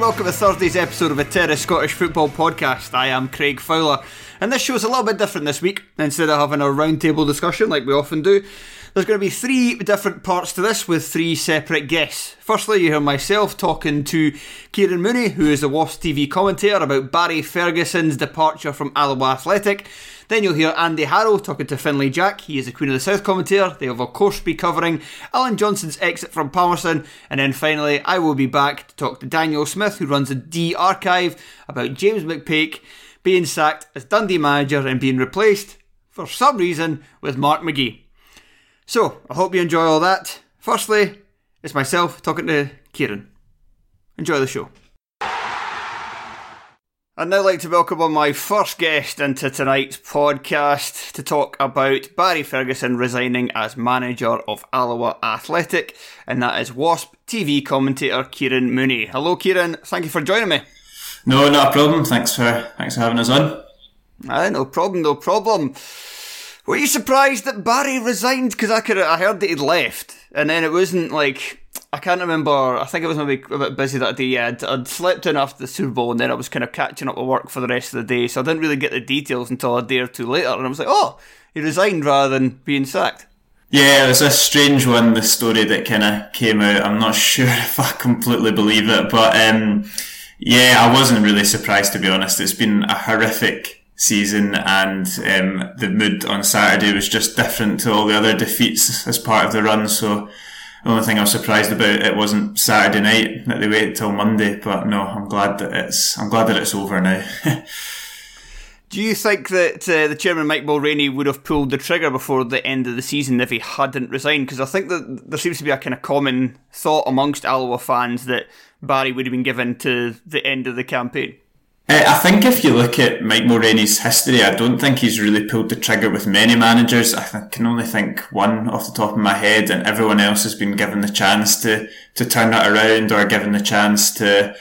And welcome to Thursday's episode of the Terrace Scottish Football Podcast. I am Craig Fowler, and this show is a little bit different this week. Instead of having a roundtable discussion like we often do, there's going to be three different parts to this with three separate guests. Firstly, you hear myself talking to Kieran Mooney, who is the Wasp TV commentator, about Barry Ferguson's departure from Alloa Athletic. Then you'll hear Andy Harrow talking to Finlay Jack. He is the Queen of the South commentator. They'll, of course, be covering Alan Johnson's exit from Palmerston. And then finally, I will be back to talk to Daniel Smith, who runs the Dee Archive, about James McPake being sacked as Dundee manager and being replaced, for some reason, with Mark McGee. So, I hope you enjoy all that. Firstly, it's myself talking to Kieran. Enjoy the show. I'd now like to welcome on my first guest into tonight's podcast to talk about Barry Ferguson resigning as manager of Alloa Athletic, and that is Wasp TV commentator Kieran Mooney. Hello, Kieran. Thank you for joining me. No, not a problem. Thanks for thanks for having us on. Ah, no problem, no problem. Were you surprised that Barry resigned? Because I could, I heard that he'd left, and then it wasn't like I can't remember. I think it was maybe a bit busy that day. I'd, I'd slept in after the Super Bowl, and then I was kind of catching up with work for the rest of the day, so I didn't really get the details until a day or two later. And I was like, oh, he resigned rather than being sacked. Yeah, it was a strange one. The story that kind of came out. I'm not sure if I completely believe it, but um, yeah, I wasn't really surprised to be honest. It's been a horrific season, and um, the mood on Saturday was just different to all the other defeats as part of the run. So the only thing I was surprised about it wasn't Saturday night that they waited till Monday. But no, I'm glad that it's I'm glad that it's over now. Do you think that uh, the chairman Mike Mulroney would have pulled the trigger before the end of the season if he hadn't resigned? Because I think that there seems to be a kind of common thought amongst Alloa fans that Barry would have been given to the end of the campaign. Uh, I think if you look at Mike Mulroney's history, I don't think he's really pulled the trigger with many managers. I can only think one off the top of my head, and everyone else has been given the chance to to turn it around or given the chance to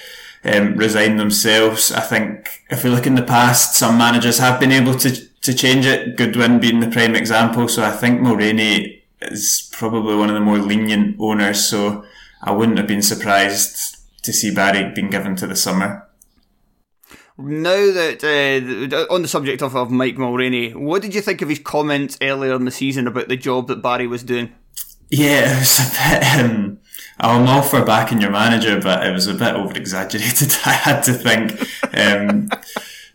um, resign themselves. I think if we look in the past, some managers have been able to to change it. Goodwin being the prime example. So I think Mulroney is probably one of the more lenient owners. So I wouldn't have been surprised to see Barry being given to the summer. Now that uh, on the subject of, of Mike Mulroney, what did you think of his comments earlier in the season about the job that Barry was doing? Yeah, it was a bit. Um, I'm all for backing your manager, but it was a bit over exaggerated. I had to think. Um,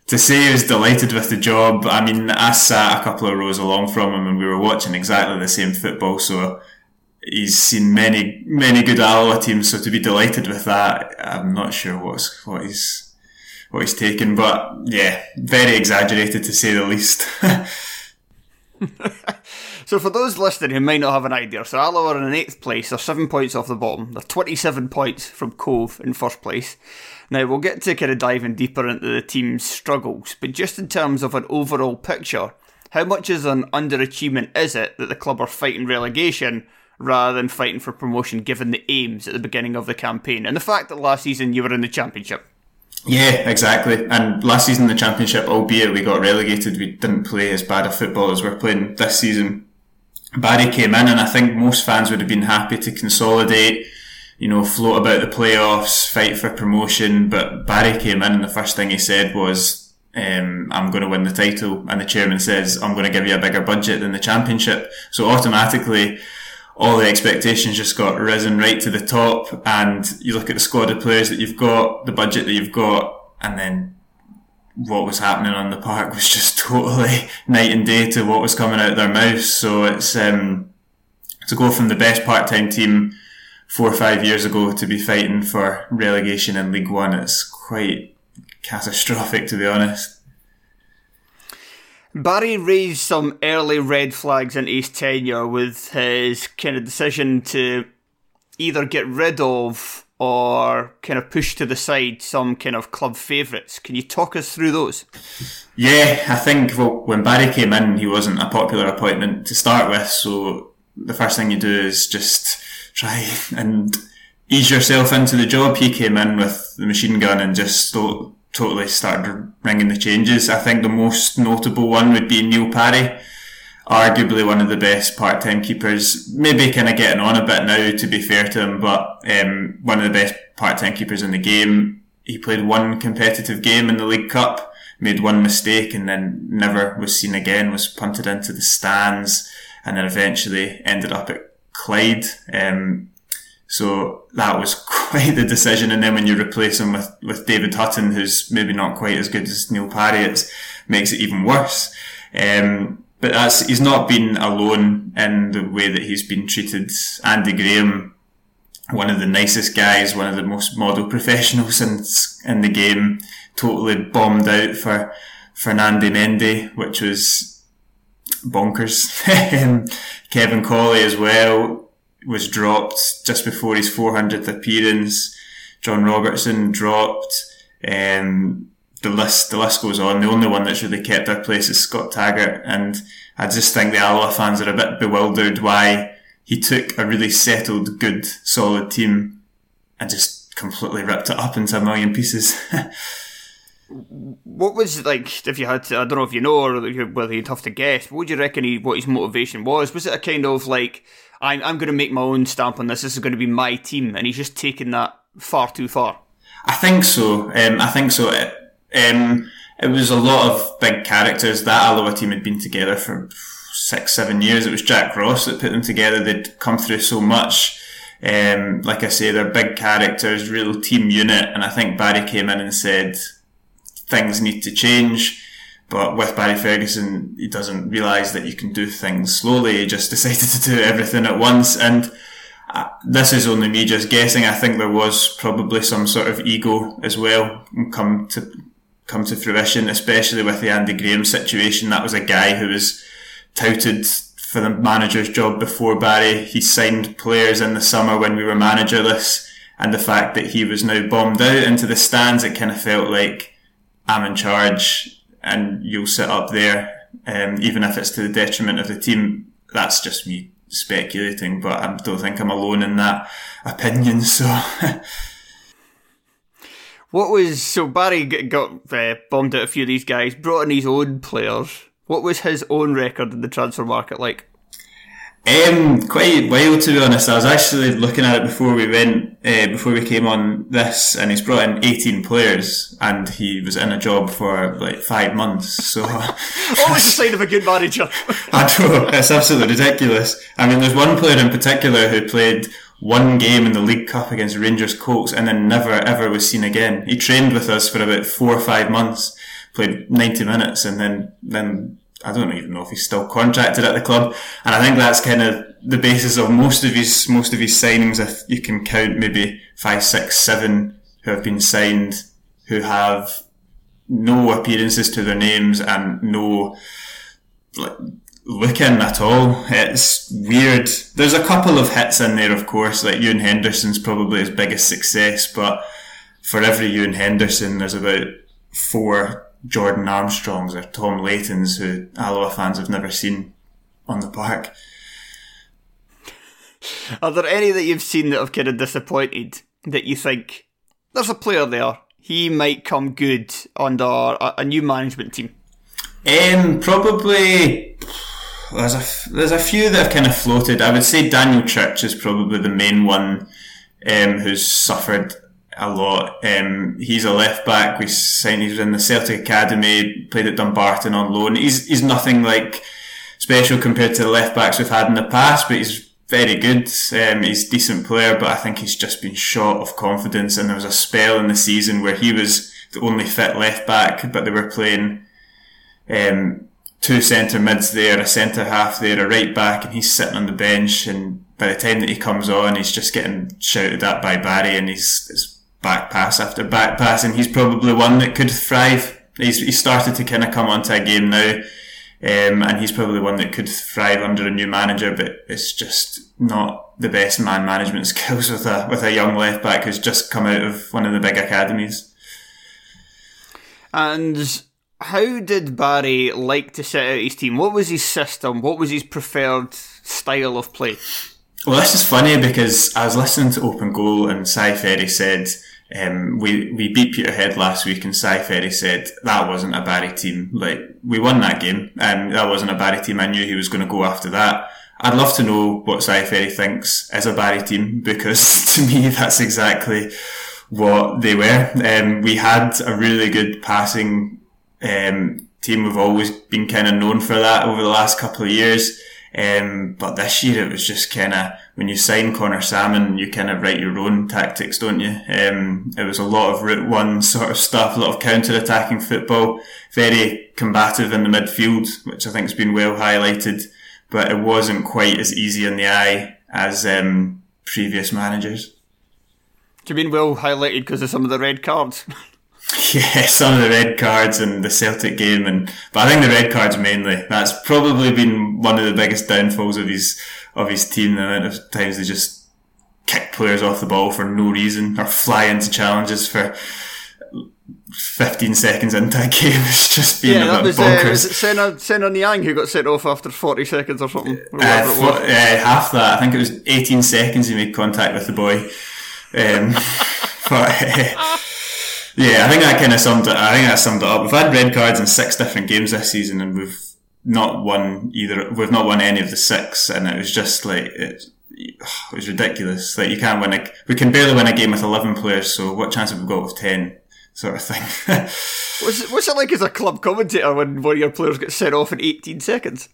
to say he was delighted with the job, I mean, I sat a couple of rows along from him and we were watching exactly the same football, so he's seen many, many good Alloa teams, so to be delighted with that, I'm not sure what's, what he's, what he's taken, but yeah, very exaggerated to say the least. So for those listening who might not have an idea, so Alloa are in eighth place. They're seven points off the bottom. They're 27 points from Cove in first place. Now we'll get to kind of diving deeper into the team's struggles, but just in terms of an overall picture, how much is an underachievement is it that the club are fighting relegation rather than fighting for promotion given the aims at the beginning of the campaign and the fact that last season you were in the championship? Yeah, exactly. And last season, the championship, albeit we got relegated, we didn't play as bad a football as we're playing this season. Barry came in, and I think most fans would have been happy to consolidate, you know, float about the playoffs, fight for promotion. But Barry came in, and the first thing he said was, um, I'm going to win the title. And the chairman says, I'm going to give you a bigger budget than the championship. So automatically, all the expectations just got risen right to the top. And you look at the squad of players that you've got, the budget that you've got, and then what was happening on the park was just totally night and day to what was coming out of their mouths. So it's um, to go from the best part-time team four or five years ago to be fighting for relegation in League One. It's quite catastrophic, to be honest. Barry raised some early red flags in his tenure with his kind of decision to either get rid of or kind of push to the side some kind of club favourites. Can you talk us through those? Yeah, I think well, when Barry came in, he wasn't a popular appointment to start with. So the first thing you do is just try and ease yourself into the job. He came in with the machine gun and just to- totally started ringing the changes. I think the most notable one would be Neil Parry arguably one of the best part-time keepers. Maybe kind of getting on a bit now, to be fair to him, but um, one of the best part-time keepers in the game. He played one competitive game in the League Cup, made one mistake, and then never was seen again. Was punted into the stands, and then eventually ended up at Clyde. Um, so that was quite the decision. And then when you replace him with, with David Hutton, who's maybe not quite as good as Neil Parry, it makes it even worse. Um, but that's he's not been alone in the way that he's been treated. Andy Graham, one of the nicest guys, one of the most model professionals in in the game, totally bombed out for Fernando Mendy, which was bonkers. Kevin Colley as well was dropped just before his 400th appearance. John Robertson dropped. Um, the list the list goes on. The only one that's really kept their place is Scott Taggart, and I just think the Alloa fans are a bit bewildered why he took a really settled, good, solid team and just completely ripped it up into a million pieces. what was like if you had to? I don't know if you know or whether you'd have to guess. What would you reckon he, what his motivation was? Was it a kind of like I'm I'm going to make my own stamp on this. This is going to be my team, and he's just taken that far too far. I think so. Um, I think so. It, um, it was a lot of big characters. That Alloa team had been together for six, seven years. It was Jack Ross that put them together. They'd come through so much. Um, like I say, they're big characters, real team unit. And I think Barry came in and said things need to change. But with Barry Ferguson, he doesn't realise that you can do things slowly. He just decided to do everything at once. And uh, this is only me just guessing. I think there was probably some sort of ego as well come to come to fruition, especially with the Andy Graham situation. That was a guy who was touted for the manager's job before Barry. He signed players in the summer when we were managerless. And the fact that he was now bombed out into the stands, it kind of felt like I'm in charge and you'll sit up there. Um, even if it's to the detriment of the team, that's just me speculating, but I don't think I'm alone in that opinion. So What was so Barry got uh, bombed at a few of these guys, brought in his own players. What was his own record in the transfer market like? Um, quite wild to be honest. I was actually looking at it before we went, uh, before we came on this, and he's brought in 18 players, and he was in a job for like five months. So, always a sign of a good manager. I know it's absolutely ridiculous. I mean, there's one player in particular who played one game in the League Cup against Rangers Colts and then never ever was seen again. He trained with us for about four or five months, played 90 minutes and then, then I don't even know if he's still contracted at the club. And I think that's kind of the basis of most of his, most of his signings. If you can count maybe five, six, seven who have been signed who have no appearances to their names and no like, looking at all. It's weird. There's a couple of hits in there, of course, like Ewan Henderson's probably his biggest success, but for every Ewan Henderson, there's about four Jordan Armstrongs or Tom Laytons who Alloa fans have never seen on the park. Are there any that you've seen that have kind of disappointed that you think there's a player there? He might come good under a, a new management team. Um, probably there's a there's a few that have kind of floated. I would say Daniel Church is probably the main one um, who's suffered a lot. Um, he's a left back. We signed. He was in the Celtic Academy. Played at Dumbarton on loan. He's he's nothing like special compared to the left backs we've had in the past, but he's very good. Um, he's a decent player, but I think he's just been short of confidence. And there was a spell in the season where he was the only fit left back, but they were playing um, two centre mids there, a centre half there, a right back, and he's sitting on the bench. And by the time that he comes on, he's just getting shouted at by Barry, and he's back pass after back pass, and he's probably one that could thrive. He's he started to kind of come onto a game now. Um, and he's probably one that could thrive under a new manager, but it's just not the best man management skills with a with a young left back who's just come out of one of the big academies. And how did Barry like to set out his team? What was his system? What was his preferred style of play? Well, this is funny because I was listening to Open Goal and Si Ferry said um, we we beat Peterhead last week, and Si Ferry said that wasn't a Barry team. Like we won that game, and that wasn't a Barry team. I knew he was going to go after that. I'd love to know what Si Ferry thinks is a Barry team because to me that's exactly what they were. Um, we had a really good passing um, team. We've always been kind of known for that over the last couple of years. Um, but this year it was just kind of when you sign Conor Sammon, you kind of write your own tactics, don't you? Um, it was a lot of route one sort of stuff, a lot of counter attacking football, very combative in the midfield, which I think has been well highlighted, but it wasn't quite as easy in the eye as um, previous managers. Do you mean well highlighted because of some of the red cards? Yeah, some of the red cards and the Celtic game, and but I think the red cards mainly. That's probably been one of the biggest downfalls of his of his team. The amount of times they just kick players off the ball for no reason or fly into challenges for 15 seconds into a game. It's just been yeah, a bit was uh, bonkers. was it Senna, Senna Niang who got sent off after 40 seconds or something. Or Uh, whatever it fo- was. uh, half that. I think it was 18 seconds he made contact with the boy. Um, but, uh, yeah, I think that kind of summed it. I think that summed it up. We've had red cards in six different games this season, and we've not won either. We've not won any of the six, and it was just like it, it was ridiculous. Like you can't win a. We can barely win a game with 11 players. So what chance have we got with 10? Sort of thing. What's, it- what's it like as a club commentator when one of your players gets sent off in 18 seconds?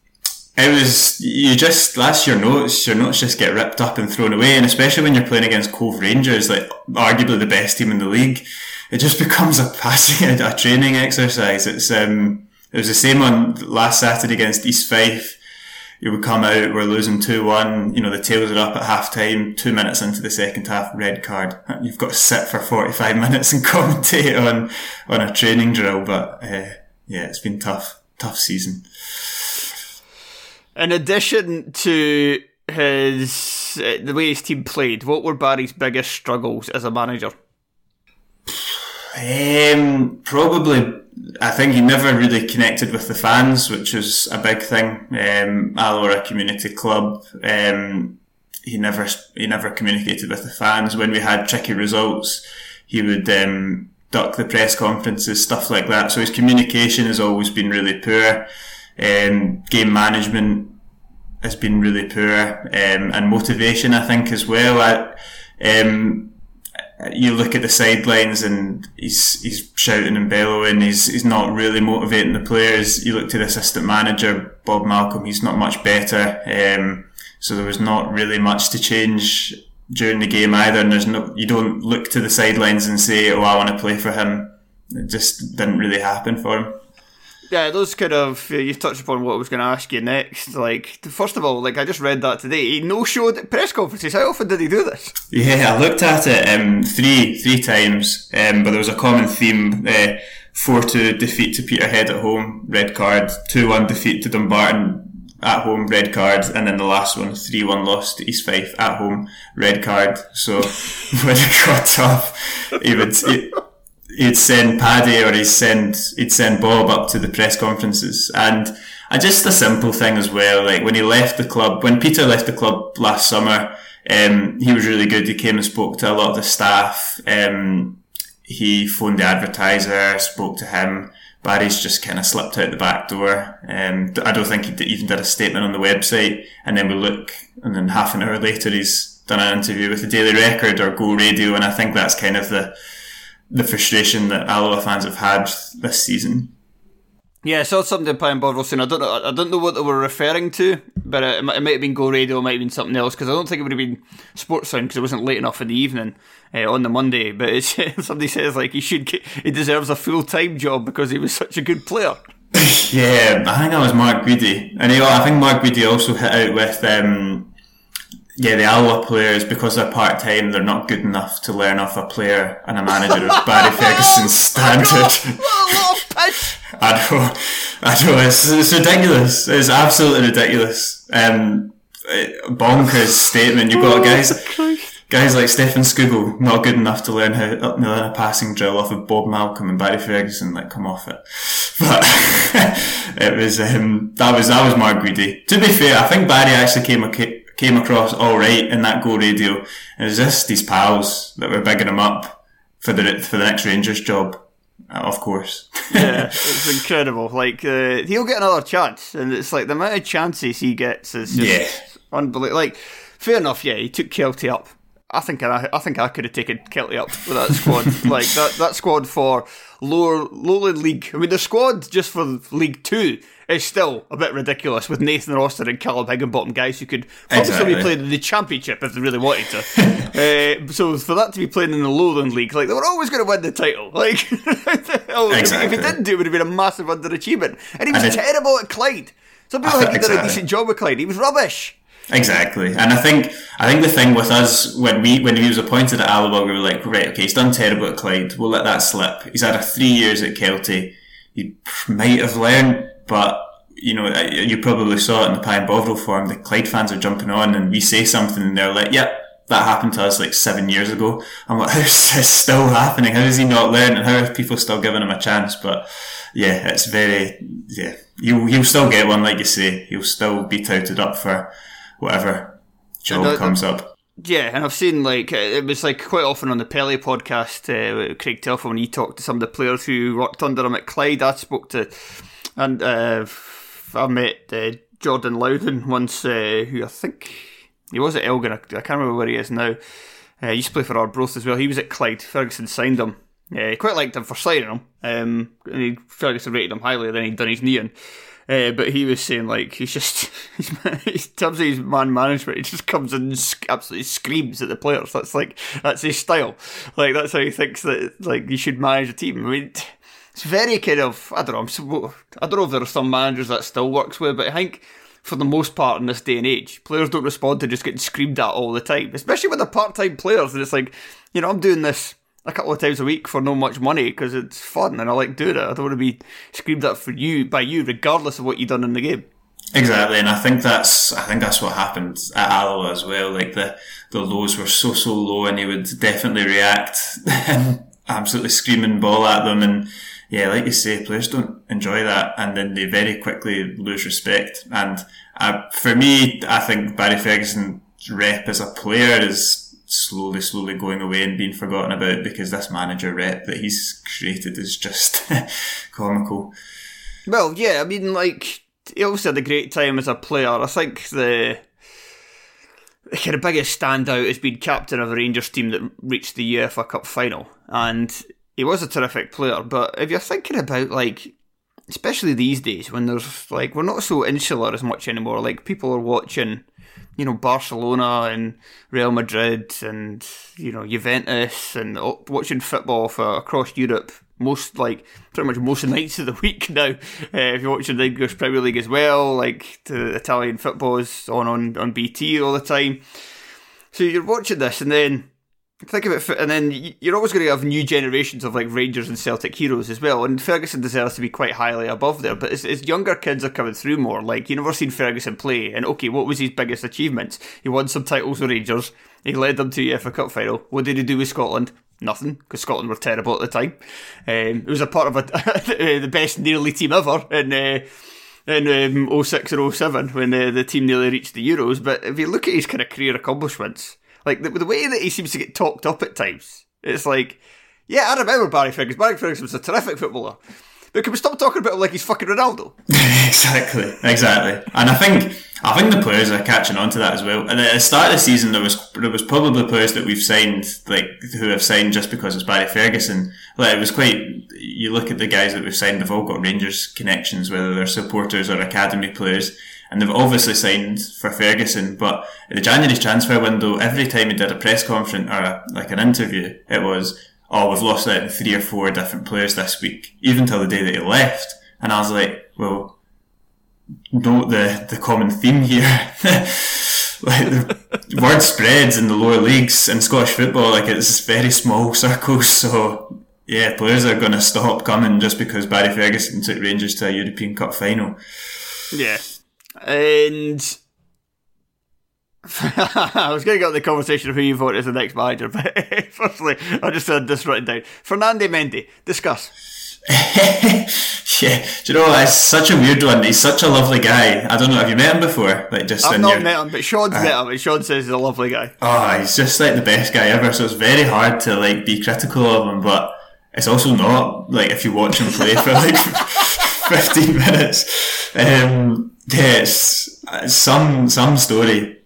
It was you just that's your notes. Your notes just get ripped up and thrown away, and especially when you're playing against Cove Rangers, like arguably the best team in the league, it just becomes a passing a, training exercise. It's um it was the same on last Saturday against East Fife. You would come out, we're losing two one. You know the tails are up at half time. Two minutes into the second half, red card. You've got to sit for forty five minutes and commentate on on a training drill. But uh, yeah, it's been tough, tough season. In addition to his uh, the way his team played, what were Barry's biggest struggles as a manager? Um, probably, I think he never really connected with the fans, which is a big thing. Um, Alloa Community Club, um, he never he never communicated with the fans. When we had tricky results, he would um, duck the press conferences, stuff like that. So his communication has always been really poor. Um, game management has been really poor, um, and motivation, I think, as well. I, um, you look at the sidelines and he's he's shouting and bellowing. He's he's not really motivating the players. You look to the assistant manager Bob Malcolm. He's not much better. Um, so there was not really much to change during the game either. And there's no you don't look to the sidelines and say, "Oh, I want to play for him." It just didn't really happen for him. Yeah, those kind of uh, you touched upon what I was going to ask you next. Like, first of all, like I just read that today. He no showed at press conferences. How often did he do this? Yeah, I looked at it um, three three times, um, but there was a common theme: uh, four two defeat to Peterhead at home, red card; two one defeat to Dumbarton at home, red card, and then the last one, three one loss to East Fife at home, red card. So when it got tough. He, he'd send Paddy or he'd send he'd send Bob up to the press conferences and and just a simple thing as well like when he left the club when Peter left the club last summer um, he was really good he came and spoke to a lot of the staff um, he phoned the advertiser spoke to him Barry's just kind of slipped out the back door. Um, I don't think he did, even did a statement on the website. And then we look, and then half an hour later, he's done an interview with the Daily Record or Go Radio. And I think that's kind of the the frustration that Alloa fans have had this season. Yeah, I saw something Pie and Bovril saying. I don't know. I don't know what they were referring to, but it, might, it might have been Go Radio, it might have been something else. Because I don't think it would have been Sports Sound because it wasn't late enough in the evening uh, on the Monday. But it's, somebody says like he should, get, he deserves a full time job because he was such a good player. yeah, I think that was Mark Guidi, and he, I think Mark Guidi also hit out with um, yeah, the Alloa players, because they're part time, they're not good enough to learn off a player and a manager of Barry Ferguson's standard. I know, I know, it's, it's ridiculous. It's absolutely ridiculous. Um, bonkers statement. You've got guys, guys like Stefan Scougall, not good enough to learn how to learn a passing drill off of Bob Malcolm and Barry Ferguson. Like, come off it. But it was um, that was that was Mark Guidi. To be fair, I think Barry actually came came across all right in that Go Radio. It was just these pals that were bigging him up for the for the next Rangers job. Uh, of course. yeah, it's incredible. Like uh, he'll get another chance, and it's like the amount of chances he gets is just yeah. unbelievable. Like, fair enough. Yeah, he took Kelty up. I think I, I think I could have taken Kelty up with that squad. like that that squad for lower lowland league. I mean, the squad just for League Two is still a bit ridiculous with Nathan Austin and Kallum Higginbotham, guys who could probably exactly. be playing in the Championship if they really wanted to. uh, so for that to be playing in the Lowland League, like they were always going to win the title. Like, oh, exactly. if he didn't do it, it would have been a massive underachievement. And he was and terrible at Clyde. Some people think he did a decent job with Clyde. He was rubbish. Exactly, and I think I think the thing with us when we when he was appointed at Alloa, we were like, right, okay, he's done terrible at Clyde. We'll let that slip. He's had a three years at Kelty. He might have learned but you know, uh, you probably saw it in the Pie and Bovril forum. The Clyde fans are jumping on, and we say something, and they're like, "Yep, that happened to us like seven years ago." I'm like, "How's this still happening? How has he not learned? And how are people still giving him a chance?" But yeah, it's very yeah. He'll he'll still get one, like you say. He'll still be touted up for whatever job that, comes up. Yeah, and I've seen like it was like quite often on the Pelly podcast, uh, Craig Telfer when he talked to some of the players who worked under him at Clyde. I spoke to and uh, I met uh, Jordan Loudon once, uh, who I think he was at Elgin. I, I, can't remember where he is now. Uh, he used to play for Arbroath as well. He was at Clyde. Ferguson signed him. Yeah, he quite liked him for signing him. Um, and he, Ferguson rated him highly. Then he'd done his knee in. Uh, but he was saying like he's just he's, in terms of his man management, he just comes and absolutely screams at the players. That's like that's his style. Like that's how he thinks that like you should manage a team. I mean, it's very kind of I don't know. I don't know if there are some managers that still works with, but I think for the most part in this day and age, players don't respond to just getting screamed at all the time, especially when they're part-time players. And it's like, you know, I'm doing this a couple of times a week for no much money because it's fun and I like doing it. I don't want to be screamed at for you by you, regardless of what you've done in the game. Exactly, and I think that's I think that's what happened at Alloa as well. Like the the lows were so so low, and he would definitely react, absolutely screaming ball at them, and yeah, like you say, players don't enjoy that, and then they very quickly lose respect. And uh, for me, I think Barry Ferguson's rep as a player is slowly, slowly going away and being forgotten about because this manager rep that he's created is just comical. Well, yeah, I mean, like he also had a great time as a player. I think the the kind of biggest standout has been captain of a Rangers team that reached the UEFA Cup final, and he was a terrific player, but if you're thinking about like especially these days when there's like we're not so insular as much anymore. Like people are watching you know Barcelona and Real Madrid and you know Juventus and watching football for across Europe most like pretty much most nights of the week now. Uh, if you're watching the English Premier League as well, like the Italian football is on on on BT all the time. So you're watching this and then think of it, and then you're always going to have new generations of like Rangers and Celtic heroes as well. And Ferguson deserves to be quite highly above there. But as, younger kids are coming through more, like you never seen Ferguson play. And okay, what was his biggest achievements? He won some titles with Rangers. He led them to the FA Cup final. What did he do with Scotland? Nothing, because Scotland were terrible at the time. Um, it was a part of a, the best nearly team ever in. Uh, in um, 06 or 07 when uh, the team nearly reached the Euros. But if you look at his kind of career accomplishments, like the, the way that he seems to get talked up at times, it's like, yeah, I remember Barry Ferguson. Barry Ferguson was a terrific footballer. But can we stop talking about him like he's fucking Ronaldo? exactly, exactly. And I think I think the players are catching on to that as well. And at the start of the season, there was there was probably players that we've signed like who have signed just because it's Barry Ferguson. Like it was quite. You look at the guys that we've signed; they've all got Rangers connections, whether they're supporters or academy players. And they've obviously signed for Ferguson, but at the January transfer window, every time he did a press conference or a, like an interview, it was, oh, we've lost out three or four different players this week, even till the day that he left. And I was like, well, note the, the common theme here. like the word spreads in the lower leagues in Scottish football, like it's very small circles. So yeah, players are going to stop coming just because Barry Ferguson took Rangers to a European Cup final. Yeah. And I was going to get on the conversation of who you vote as the next manager, but firstly, I just had this written down. Fernando Mendy, discuss. yeah, do you know what? It's such a weird one. He's such a lovely guy. I don't know. Have you met him before? Like just I've not your... met him, but Sean's met him, and Sean says he's a lovely guy. Oh, he's just like the best guy ever. So it's very hard to like be critical of him, but it's also not like if you watch him play for like 15 minutes. Um, it's, it's some some story.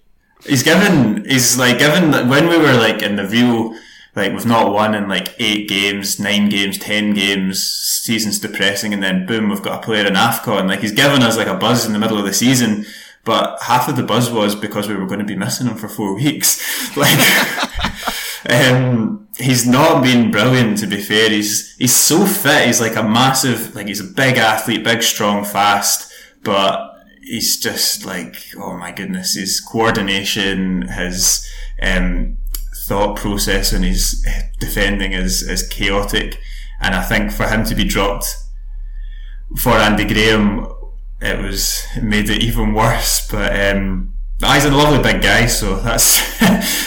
He's given. He's like given when we were like in the real like we've not won in like eight games, nine games, ten games, season's depressing, and then boom, we've got a player in AFCON. Like he's given us like a buzz in the middle of the season, but half of the buzz was because we were going to be missing him for four weeks. Like, um, he's not been brilliant to be fair. He's he's so fit. He's like a massive, like he's a big athlete, big, strong, fast, but he's just like, oh my goodness, his coordination, his um, thought process and his defending is, is chaotic. And I think for him to be dropped for Andy Graham, it was it made it even worse. But um, he's a lovely big guy, so that's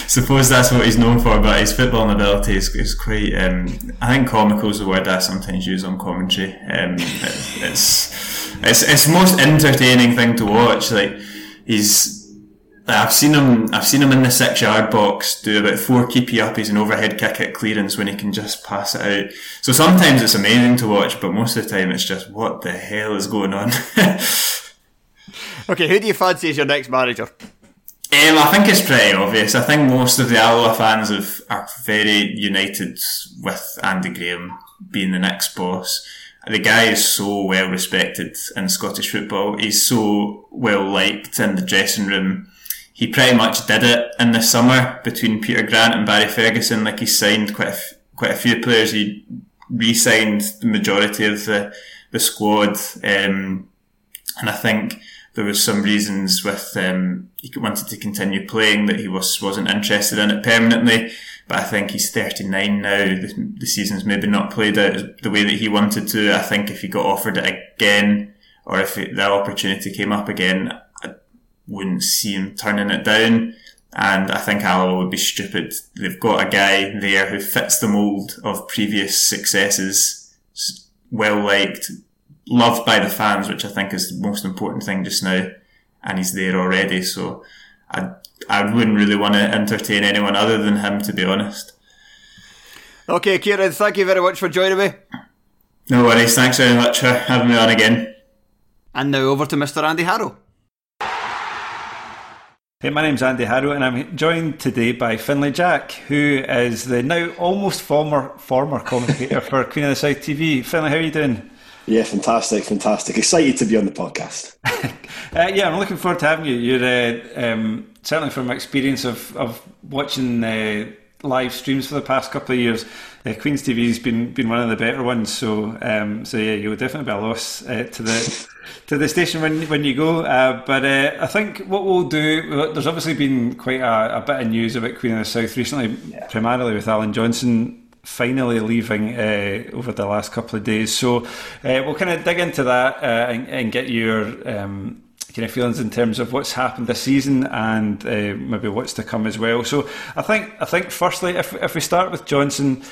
suppose that's what he's known for. But his footballing ability is, is quite. Um, I think comical is the word I sometimes use on commentary. Um, it, it's it's it's the most entertaining thing to watch. Like he's I've seen him. I've seen him in the six-yard box do about four keepy uppies and overhead kick at clearance when he can just pass it out. So sometimes it's amazing to watch, but most of the time it's just what the hell is going on. okay, who do you fancy as your next manager? Um, I think it's pretty obvious. I think most of the Alloa fans have, are very united with Andy Graham being the next boss. The guy is so well respected in Scottish football. He's so well liked in the dressing room he pretty much did it in the summer between Peter Grant and Barry Ferguson. Like he signed quite a, f- quite a few players. He re-signed the majority of the the squad, um, and I think there was some reasons with um, he wanted to continue playing that he was wasn't interested in it permanently. But I think he's 39 now. The, the season's maybe not played out the way that he wanted to. I think if he got offered it again, or if it, the opportunity came up again, I wouldn't see him turning it down. And I think Alloa would be stupid. They've got a guy there who fits the mould of previous successes, well liked, loved by the fans, which I think is the most important thing just now. And he's there already. So I, I wouldn't really want to entertain anyone other than him, to be honest. Okay, Kieran, thank you very much for joining me. No worries. Thanks very much for having me on again. And now over to Mr. Andy Harrow. Hey, my name's Andy Harrow, and I'm joined today by Finlay Jack, who is the now almost former former commentator for Queen of the South TV. Finlay, how are you doing? Yeah, fantastic, fantastic. Excited to be on the podcast. uh, yeah, I'm looking forward to having you. You're uh, um, certainly from experience of of watching uh, live streams for the past couple of years. Uh, Queen's TV has been been one of the better ones. So um, so yeah, you would definitely be a loss uh, to the to the station when when you go. Uh, but uh, I think what we'll do. There's obviously been quite a, a bit of news about Queen of the South recently, yeah. primarily with Alan Johnson finally leaving uh, over the last couple of days. So uh, we'll kind of dig into that uh, and, and, get your um, kind of feelings in terms of what's happened this season and uh, maybe what's to come as well. So I think I think firstly, if if we start with Johnson,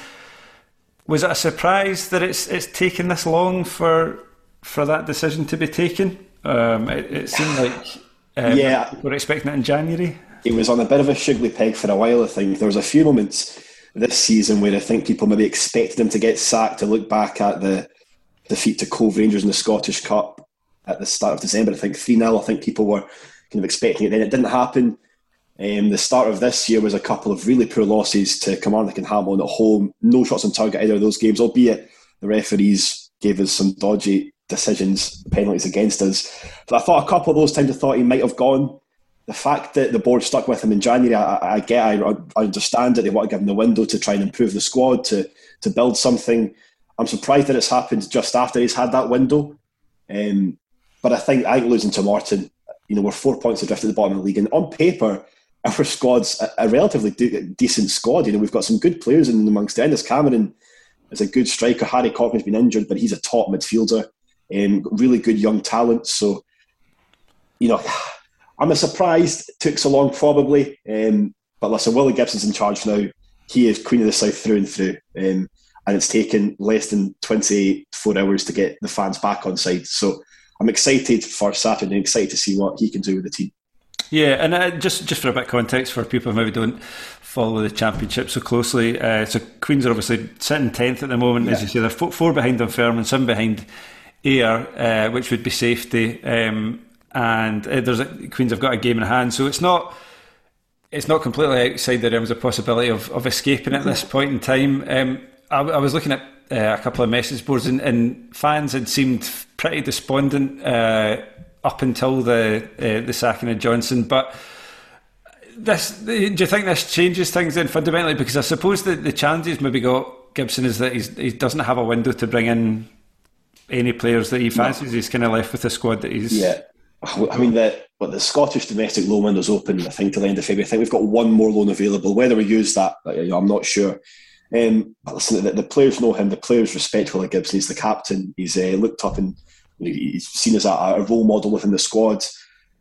was it a surprise that it's it's taken this long for for that decision to be taken? Um, it, it, seemed like um, yeah, we're expecting it in January. It was on a bit of a shoogly peg for a while. I think there was a few moments this season where I think people maybe expected him to get sacked to look back at the defeat to Cove Rangers in the Scottish Cup at the start of December. I think 3 0. I think people were kind of expecting it. Then it didn't happen. Um, the start of this year was a couple of really poor losses to Kilmarnock and Hamilton at home. No shots on target either of those games, albeit the referees gave us some dodgy decisions, penalties against us. But I thought a couple of those times I thought he might have gone the fact that the board stuck with him in January, I, I get, I, I, understand that they want to give him the window to try and improve the squad, to to build something. I'm surprised that it's happened just after he's had that window. Um, but I think I think losing to Morton, you know, we're four points adrift at the bottom of the league, and on paper, our squad's a, a relatively de- decent squad. You know, we've got some good players in amongst the Innes Cameron is a good striker. Harry Cochrane's been injured, but he's a top midfielder. Um, really good young talent. So, you know. I'm a surprised it took so long, probably. Um, but listen, Willie Gibson's in charge now. He is Queen of the South through and through. Um, and it's taken less than 24 hours to get the fans back on side. So I'm excited for Saturday and excited to see what he can do with the team. Yeah, and uh, just just for a bit of context for people who maybe don't follow the championship so closely, uh, so Queens are obviously sitting tenth at the moment, yeah. as you say. They're four behind Dunfermline, seven behind Ayr, uh, which would be safety. Um, and uh, there's a, Queens have got a game in hand, so it's not it's not completely outside the realms of possibility of, of escaping at this point in time. Um, I, I, was looking at uh, a couple of message boards, and, and, fans had seemed pretty despondent uh, up until the uh, the sacking of Johnson, but. This, do you think this changes things then fundamentally? Because I suppose that the challenges maybe got Gibson is that he doesn't have a window to bring in any players that he fancies. No. He's kind of left with a squad that he's yeah. I mean, the, what the Scottish domestic loan window's open, I think, till the end of February. I think we've got one more loan available. Whether we use that, I'm not sure. Um, but listen, the, the, players know him. The players respect Willie Gibson. He's the captain. He's uh, looked up and he's seen as a, a, role model within the squad.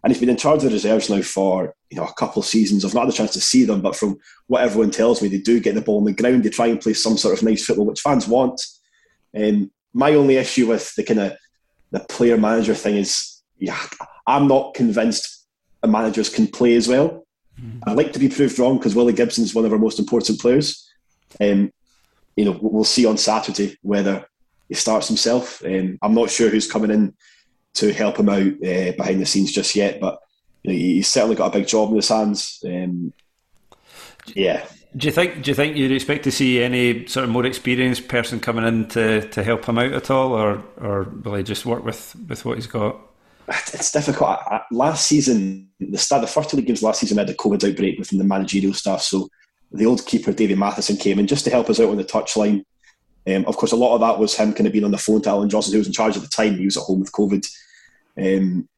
And he's been in charge of the reserves now for you know a couple of seasons. I've not had the chance to see them, but from what everyone tells me, they do get the ball on the ground. They try and play some sort of nice football, which fans want. Um, my only issue with the kind of the player manager thing is yeah, I'm not convinced managers can play as well. Mm. I like to be proved wrong because Willie Gibson is one of our most important players. Um, you know, we'll see on Saturday whether he starts himself. Um, I'm not sure who's coming in to help him out uh, behind the scenes just yet, but you know, he's certainly got a big job in his hands. Um, yeah. Do you think? Do you think you'd expect to see any sort of more experienced person coming in to, to help him out at all, or or will he just work with, with what he's got? It's difficult. Last season, the start, the first two league games last season, had a COVID outbreak within the managerial staff. So the old keeper, David Matheson, came in just to help us out on the touchline. Um, of course, a lot of that was him kind of being on the phone to Alan Johnson, who was in charge at the time. He was at home with COVID. Um,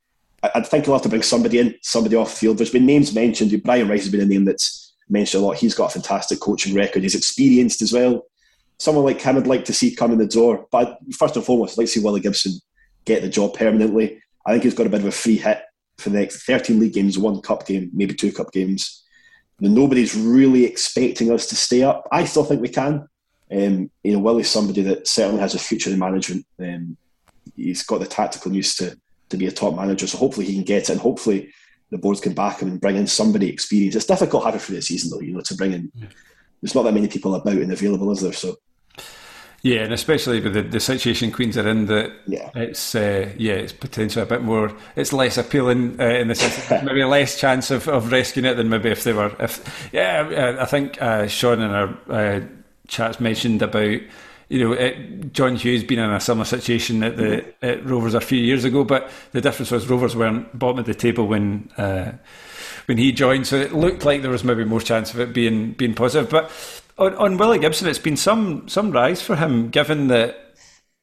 I, I think he'll have to bring somebody in, somebody off field. There's been names mentioned. Brian Rice has been a name that's mentioned a lot. He's got a fantastic coaching record. He's experienced as well. Someone like him I'd like to see come in the door. But first and foremost, I'd like to see Willie Gibson get the job permanently. I think he's got a bit of a free hit for the next 13 league games, one cup game, maybe two cup games. And nobody's really expecting us to stay up. I still think we can. Um, you know, Willie's somebody that certainly has a future in management. Um, he's got the tactical use to to be a top manager, so hopefully he can get it, and hopefully the boards can back him and bring in somebody experienced. It's difficult having for the season though, you know, to bring in. There's not that many people about and available, is there? So yeah, and especially with the, the situation Queens are in, that yeah. it's uh, yeah, it's potentially a bit more, it's less appealing uh, in the sense maybe a less chance of, of rescuing it than maybe if they were. If yeah, uh, I think uh, Sean in our uh, chats mentioned about you know, it, John Hughes being in a similar situation at the at Rovers a few years ago, but the difference was Rovers weren't bottom of the table when uh, when he joined, so it looked like there was maybe more chance of it being being positive. But on, on Willie Gibson, it's been some some rise for him, given that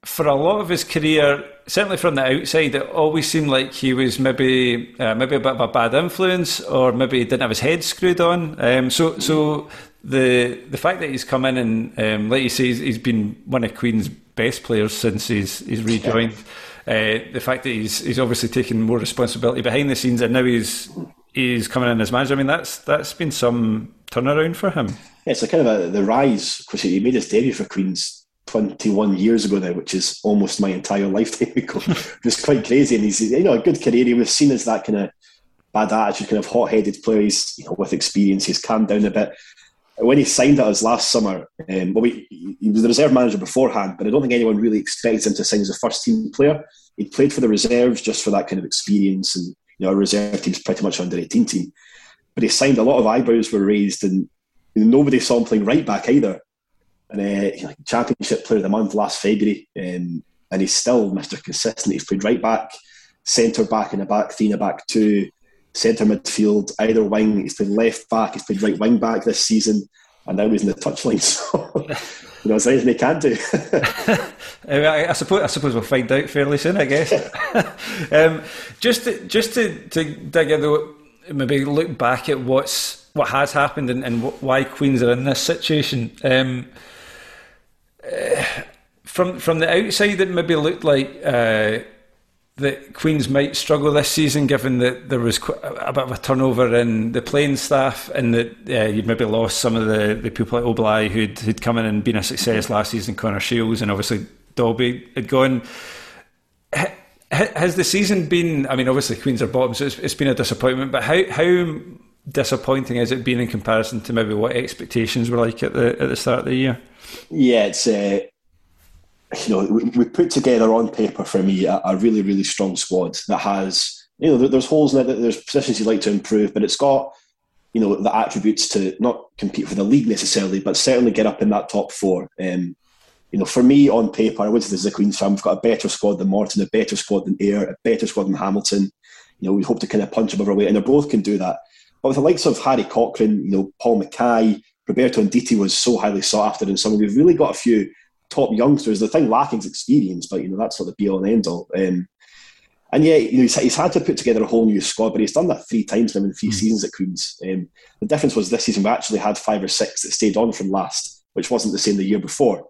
for a lot of his career, certainly from the outside, it always seemed like he was maybe uh, maybe a bit of a bad influence, or maybe he didn't have his head screwed on. Um, so so the the fact that he's come in and um, like you say, he's, he's been one of Queen's best players since he's he's rejoined. Uh, the fact that he's he's obviously taken more responsibility behind the scenes, and now he's he's coming in as manager. I mean, that's that's been some turnaround for him. Yeah, it's a kind of a, the rise because he made his debut for Queens 21 years ago now, which is almost my entire lifetime ago. it's quite crazy, and he's you know a good career. He was seen as that kind of bad attitude, kind of hot-headed player. He's you know with experience, he's calmed down a bit when he signed at us last summer, um, well, we, he was the reserve manager beforehand, but I don't think anyone really expected him to sign as a first team player. He played for the reserves just for that kind of experience, and you know, our reserve team's pretty much under 18 team. But he signed, a lot of eyebrows were raised, and nobody saw him playing right back either. And uh, know, championship player of the month last February, um, and he's still Mr. Consistent. He's played right back, centre back in a back three, a back two centre midfield, either wing. He's played left back, he's played right wing back this season, and now he's in the touchline. So, you know, there's anything he can do. I, I, suppose I suppose we'll find out fairly soon, I guess. um, just to, just to, to dig in though, maybe look back at what's what has happened and, and why Queens are in this situation. Um, uh, from from the outside, it maybe looked like. Uh, that Queens might struggle this season, given that there was a bit of a turnover in the playing staff, and that uh, you'd maybe lost some of the, the people like Obileye who'd, who'd come in and been a success last season, Connor Shields, and obviously Dobbie had gone. Has the season been? I mean, obviously Queens are bottom, so it's, it's been a disappointment. But how how disappointing has it been in comparison to maybe what expectations were like at the at the start of the year? Yeah, it's uh, you know, we, we, put together on paper for me a, a, really, really strong squad that has, you know, there's holes in it, there's positions you'd like to improve, but it's got, you know, the attributes to not compete for the league necessarily, but certainly get up in that top four. Um, you know, for me on paper, I would say a Queen's fan, we've got a better squad than Morton, a better squad than Ayr, a better squad than Hamilton. You know, we hope to kind of punch above our weight, and they both can do that. But with the likes of Harry Cochrane, you know, Paul Mackay, Roberto Nditi was so highly sought after, and some we've really got a few top youngsters. The thing lacking is experience, but you know that's sort of be all and end all. Um, and yeah, you know, he's, he's, had to put together a whole new squad, but he's done that three times now in three mm. seasons at Queens. Um, the difference was this season we actually had five or six that stayed on from last, which wasn't the same the year before.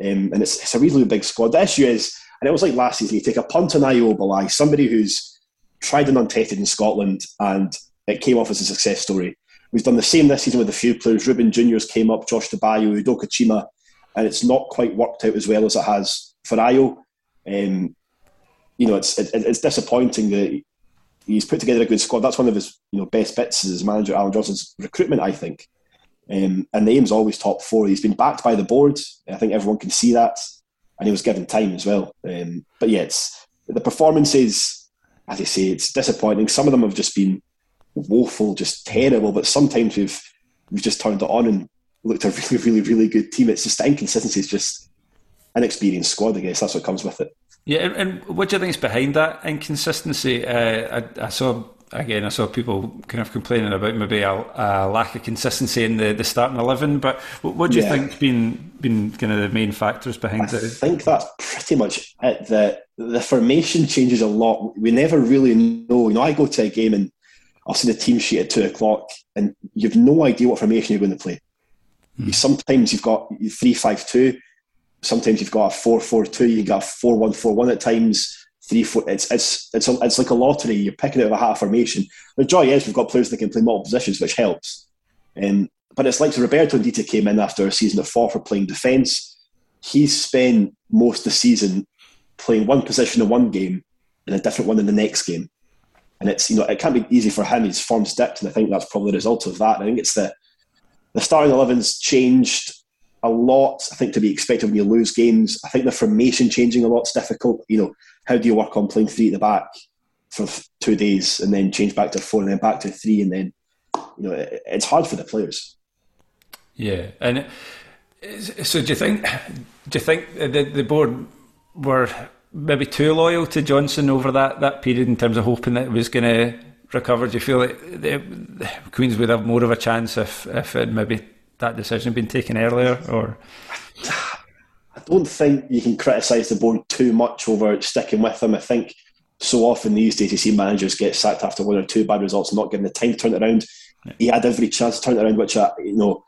Um, and it's, it's, a reasonably big squad. The issue is, and it was like last season, you take a punt on Ayo Obileye, somebody who's tried and untested in Scotland, and it came off as a success story. We've done the same this season with a few players. Ruben Juniors came up, Josh Tabayo, Udoka Chima, and it's not quite worked out as well as it has for Ayo. Um, you know, it's it, it's disappointing that he's put together a good squad. That's one of his you know best bits as manager Allan Johnston's recruitment, I think. Um, and the aim's always top four. He's been backed by the board. I think everyone can see that, and he was given time as well. Um, but yeah, it's the performances, as I say, it's disappointing. Some of them have just been woeful, just terrible. But sometimes we've we've just turned it on and looked a really, really, really good team. It's just inconsistency is just inexperienced squad. I guess that's what comes with it. Yeah, and, and what do you think is behind that inconsistency? Uh, I, I, saw again, I saw people kind of complaining about maybe a, a lack of consistency in the, the starting eleven. But what, what do you yeah. think's been been kind of the main factors behind I it? I think that's pretty much it. The the formation changes a lot. We never really know. You know, I go to a game and I'll see the team sheet at two o'clock, and you've no idea what formation you're going to play. Mm. Sometimes you've got three five two. Sometimes you've got a four four two. You got a four one four one at times. Three four. It's it's it's a, it's like a lottery. You're picking out of a hat formation. The joy is we've got players that can play multiple positions, which helps. Um, but it's like Roberto Nditi came in after a season of four for playing defence. He spent most of the season playing one position in one game and a different one in the next game. And it's you know it can't be easy for him. His form's dipped, and I think that's probably the result of that. I think it's the the starting 11's changed a lot. I think to be expected when you lose games. I think the formation changing a lot's difficult. You know, how do you work on playing three at the back for two days and then change back to four and then back to three and then, you know, it's hard for the players. Yeah, and So do you think? Do you think the the board were maybe too loyal to Johnston over that, that period in terms of hoping that it was going to recover? Do you feel the, the Queens would have more of a chance if if it maybe that decision been taken earlier? Or I don't think you can criticise the board too much over sticking with them. I think so often these days you see managers get sacked after one or two bad results and not given the time to turn it around. Yeah. He had every chance to turn it around, which I, you know,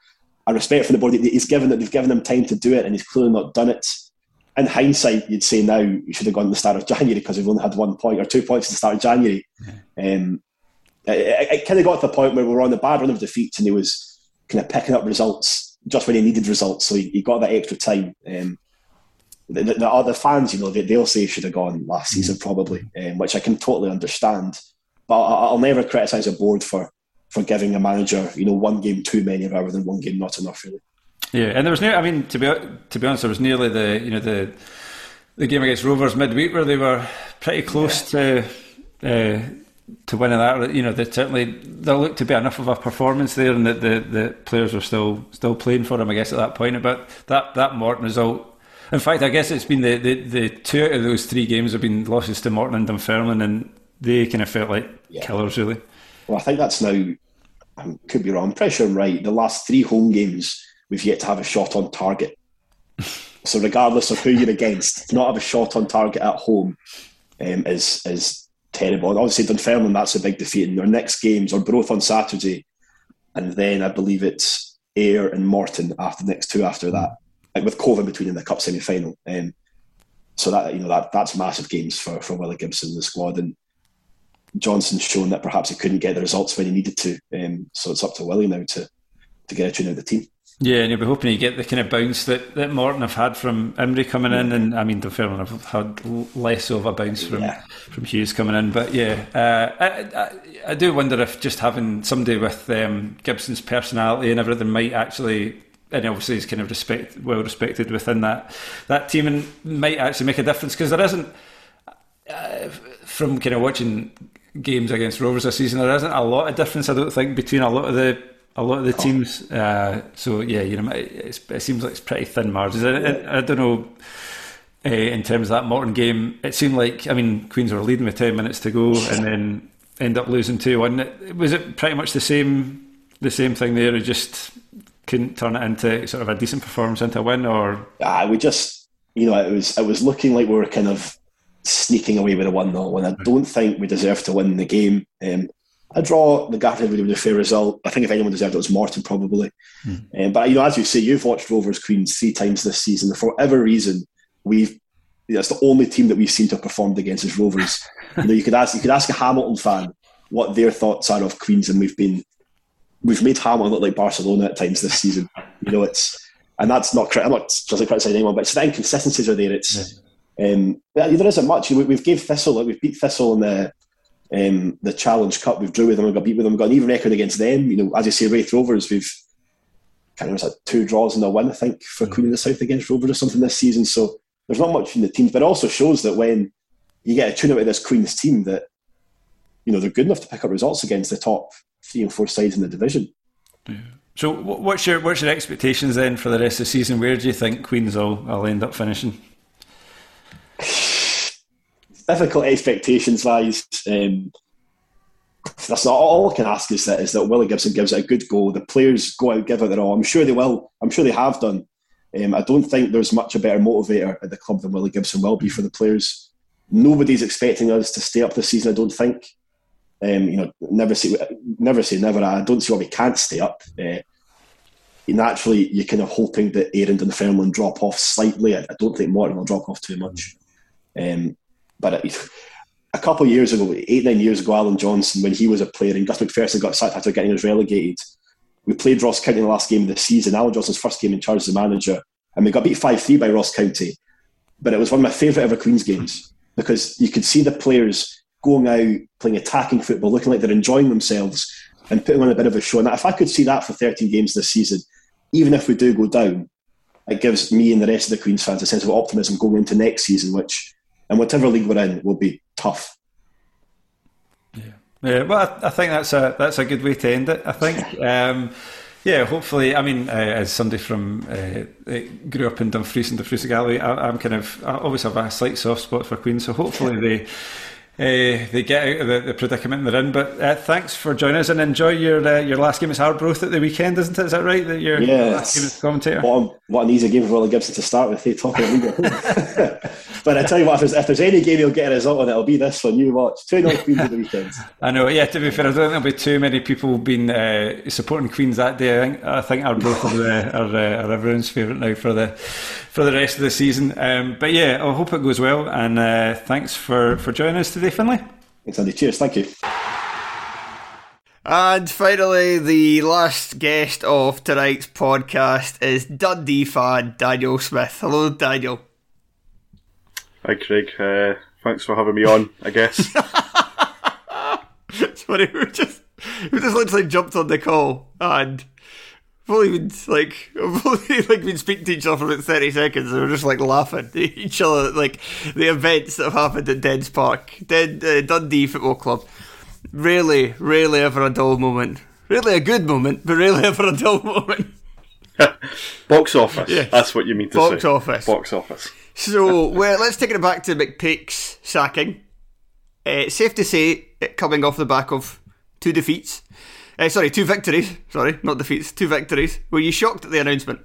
I respect for the board. He's given that they've given him time to do it, and he's clearly not done it. In hindsight, you'd say now you should have gone at the start of January because we've only had one point or two points at the start of January. Yeah. Um, it, it, it kind of got to the point where we were on the bad run of defeats, and he was kind of picking up results just when he needed results. So he, he got that extra time. Um, the, the, the, other fans, you know, they, will say he should have gone last mm. season probably, um, which I can totally understand. But I, will never criticise a board for for giving a manager, you know, one game too many rather than one game not enough, really. Yeah, and there was no. I mean, to be to be honest, there was nearly the you know the the game against Rovers midweek where they were pretty close yeah. to. Uh, to winning that, you know, they certainly there looked to be enough of a performance there, and that the, the players were still still playing for him. I guess at that point, but that that Morton result in fact, I guess it's been the, the, the two out of those three games have been losses to Morton and Dunfermline, and they kind of felt like yeah. killers, really. Well, I think that's now, I could be wrong, I'm pretty sure I'm right. The last three home games, we've yet to have a shot on target. so, regardless of who you're against, to not have a shot on target at home um, is is terrible. And obviously, Dunfermline, that's a big defeat. And their next games are both on Saturday, and then I believe it's Ayr and Morton after the next two after that like with Cove in between in the cup semi final. Um, so that you know that that's massive games for for Willie Gibson and the squad, and Johnston's shown that perhaps he couldn't get the results when he needed to. Um, so it's up to Willie now to to get a tune out of the team. Yeah, and you'll be hoping you get the kind of bounce that, that Morton have had from Imrie coming in, and I mean, Dunfermline have had less of a bounce from yeah. from Hughes coming in. But yeah, uh, I, I, I, do wonder if just having somebody with um, Gibson's personality and everything might actually and obviously he's kind of respect, well respected within that that team, and might actually make a difference because there isn't uh, from kind of watching games against Rovers this season. There isn't a lot of difference, I don't think, between a lot of the a lot of the teams. Uh, so yeah, you know, it seems like it's pretty thin margins. I, I, I don't know. Uh, in terms of that Morton game, it seemed like I mean Queens were leading with ten minutes to go, and then end up losing two one. Was it pretty much the same the same thing there? It just couldn't turn it into sort of a decent performance into a win, or ah, we just you know it was it was looking like we were kind of sneaking away with a one 0 when I don't think we deserved to win the game. Um, a draw, the Garfield would have been a fair result. I think if anyone deserved it, it was Morton probably. Mm. Um, but you know, as you say, you've watched Rovers Queens three times this season. For whatever reason, we've that's the only team that we've seen to have performed against is Rovers. you know, you could ask you could ask a Hamilton fan what their thoughts are of Queens, and we've been we've made Hamilton look like Barcelona at times this season. You know, it's and that's not. I'm not just like criticizing anyone, but it's the inconsistencies are there. It's yeah. um, there isn't much. We, have gave Thistle, like we've beat Thistle in the um, the Challenge Cup. We've drew with them. We've got beat with them. We've got an even record against them. You know, as you say, Raith Rovers. We've kind of had two draws and a win, I think, for Queen of the South against Rovers or something this season. So there's not much in the teams, but it also shows that when you get a tune out of this Queen's team, that you know they're good enough to pick up results against the top three and four sides in the division. Yeah. So, what's your what's your expectations then for the rest of the season? Where do you think Queens will, will end up finishing? Difficult expectations wise. Um, that's not all I can ask is that is that Willie Gibson gives it a good go. The players go out give it their all. I'm sure they will. I'm sure they have done. Um, I don't think there's much a better motivator at the club than Willie Gibson will be for the players. Nobody's expecting us to stay up this season. I don't think. Um, you know, never say never say never. I don't see why we can't stay up. Uh, naturally, you're kind of hoping that Aaron and Fairland drop off slightly. I, don't think Morton will drop off too much. Um, but it, a couple of years ago, eight nine years ago, Allan Johnston, when he was a player, and Gus McPherson got sacked after getting us relegated. We played Ross County in the last game of the season. Allan Johnston's first game in charge as the manager, and we got beat five three by Ross County. But it was one of my favourite ever Queens games because you could see the players going out, playing attacking football, looking like they're enjoying themselves and putting on a bit of a show. And if I could see that for 13 games this season, even if we do go down, it gives me and the rest of the Queens fans a sense of optimism going into next season, which, and whatever league we're in, will be tough. Yeah, yeah. Well, I, I think that's a that's a good way to end it. I think. Um, Yeah, hopefully. I mean, uh, as somebody from uh, grew up in Dumfries and Dumfries Galloway, I, I'm kind of I always have a slight soft spot for Queen. So hopefully they uh, they get out of the, the, predicament they're in. But uh, thanks for joining us and enjoy your uh, your last game at Arbroath at the weekend, isn't it? Is that right? That your yeah, last game as commentator. What, what an easy game for Willie Gibson to start with. Talking league. but I tell you what, if there's, if there's any game he'll get a result on, it'll be this one. You watch two 0 Queens at the weekend. I know. Yeah, to be fair, I don't think there'll be too many people being uh, supporting Queens that day. I think I think Arbroath are, are, are everyone's favourite now for the for the rest of the season. Um, but yeah, I hope it goes well. And uh, thanks for for joining us today, Finlay. Thanks, Andy. Cheers. Thank you. And finally, the last guest of tonight's podcast is Dundee fan Daniel Smith. Hello, Daniel. Hi, Craig. Uh, thanks for having me on. I guess. Sorry, we just we just literally jumped on the call and we've only been like we've only like been speaking to each other for about thirty seconds and we're just like laughing at each other at, like the events that have happened at Dens Park, Den, uh, Dundee Football Club. Really, really ever a dull moment. Really a good moment, but really ever a dull moment. Box office. Yes. That's what you mean to Box say. Box office. Box office. So, well, let's take it back to McPake's sacking. Uh, safe to say, coming off the back of two defeats. Uh, sorry, two victories. Sorry, not defeats. Two victories. Were you shocked at the announcement?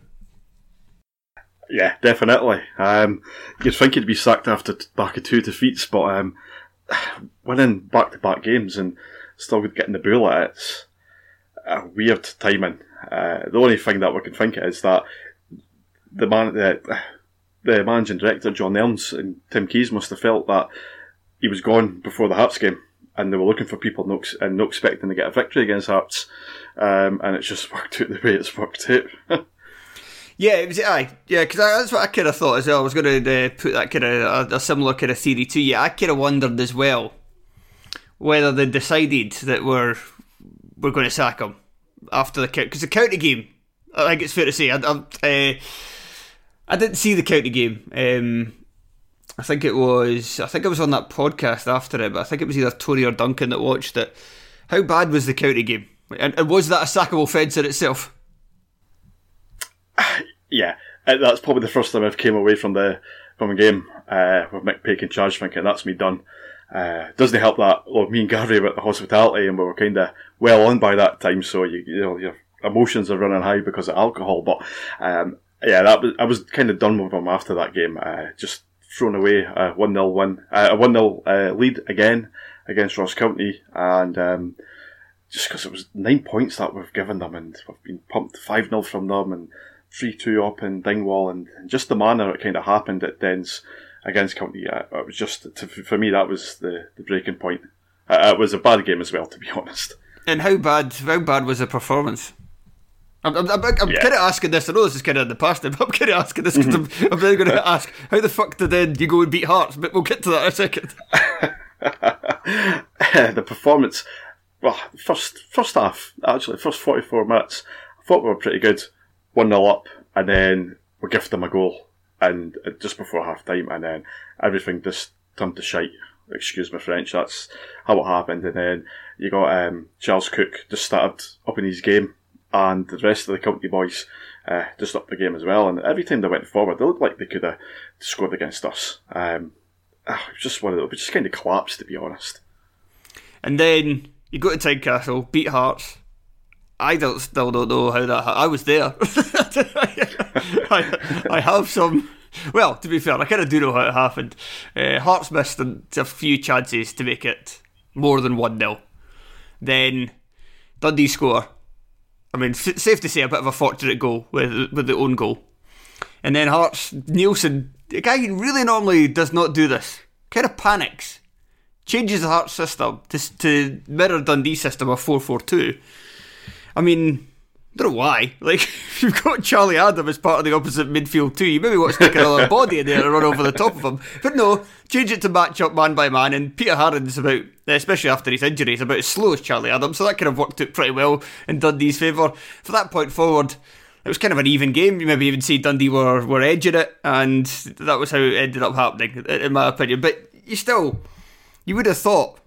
Yeah, definitely. Um, you'd think he'd be sacked after back of two defeats, but um, winning back-to-back games and still getting the bull at it's a weird timing. Uh, the only thing that we can think of is that the man, the, the managing director John Nelms and Tim Keyes must have felt that he was gone before the Hearts game, and they were looking for people and not expecting to get a victory against Hearts, um, and it's just worked out the way it's worked out. Yeah, it was. Aye, yeah, because that's what I kind of thought as well. I was going to uh, put that kind of a, similar kind of theory to you. I kind of wondered as well whether they decided that we're we're going to sack him after the because the county game. I think it's fair to say I, I, uh, I didn't see the county game. Um, I think it was. I think I was on that podcast after it, but I think it was either Tony or Duncan that watched it. How bad was the county game? And, and was that a sackable offence in itself? yeah, uh, that's probably the first time I've came away from the from a game uh, with McPake in charge, thinking that's me done. Uh, doesn't help that well, me and Gary were at the hospitality and we were kind of well on by that time, so you, you, know your emotions are running high because of alcohol. But um, yeah, that was, I was kind of done with him after that game. Uh, just thrown away a one 0 win, a one 0 uh, lead again against Ross County, and um, just because it was nine points that we've given them, and we've been pumped five 0 from them, and 3 2 up in Dingwall, and, just the manner it kind of happened at Dens against County, uh, it was just, to, for me, that was the, the breaking point. Uh, it was a bad game as well, to be honest. And how bad, how bad was the performance? I'm, I'm, I'm, I'm yeah. kind of asking this. I know this is kind of in the past, but I'm kind of asking this because mm-hmm. I'm, I'm really going to ask how the fuck did then you go and beat Hearts? But we'll get to that in a second. the performance, well, first first half actually, first 44 minutes, I thought we were pretty good. 1 0 up, and then we gift them a goal, and uh, just before half time, and then everything just turned to shite. Excuse my French, that's how it happened. And then you got um, Charles Cook just started up in his game, and the rest of the company boys uh, just upped the game as well. And every time they went forward, they looked like they could have scored against us. Um, ah, was just one of those, just kind of collapsed, to be honest. And then you go to Tynecastle, beat Hearts, I don't still don't know how that. Ha- I was there. I, I have some. Well, to be fair, I kind of do know how it happened. Uh, Hearts missed a few chances to make it more than one 0 Then Dundee score. I mean, safe to say, a bit of a fortunate goal with with the own goal. And then Hearts Neilson, a guy who really normally does not do this, kind of panics, changes the Hearts system to to mirror Dundee system of four four two I mean, Don't know why. Like, if you've got Charlie Adam as part of the opposite midfield too. You maybe want to stick another body in there and run over the top of him. But no, change it to match up man by man. And Peter Haring's about, especially after his injury, is about as slow as Charlie Adam. So that kind of worked out pretty well in Dundee's favour. For that point forward, it was kind of an even game. You maybe even see Dundee were, were edging it. And that was how it ended up happening, in my opinion. But you still, you would have thought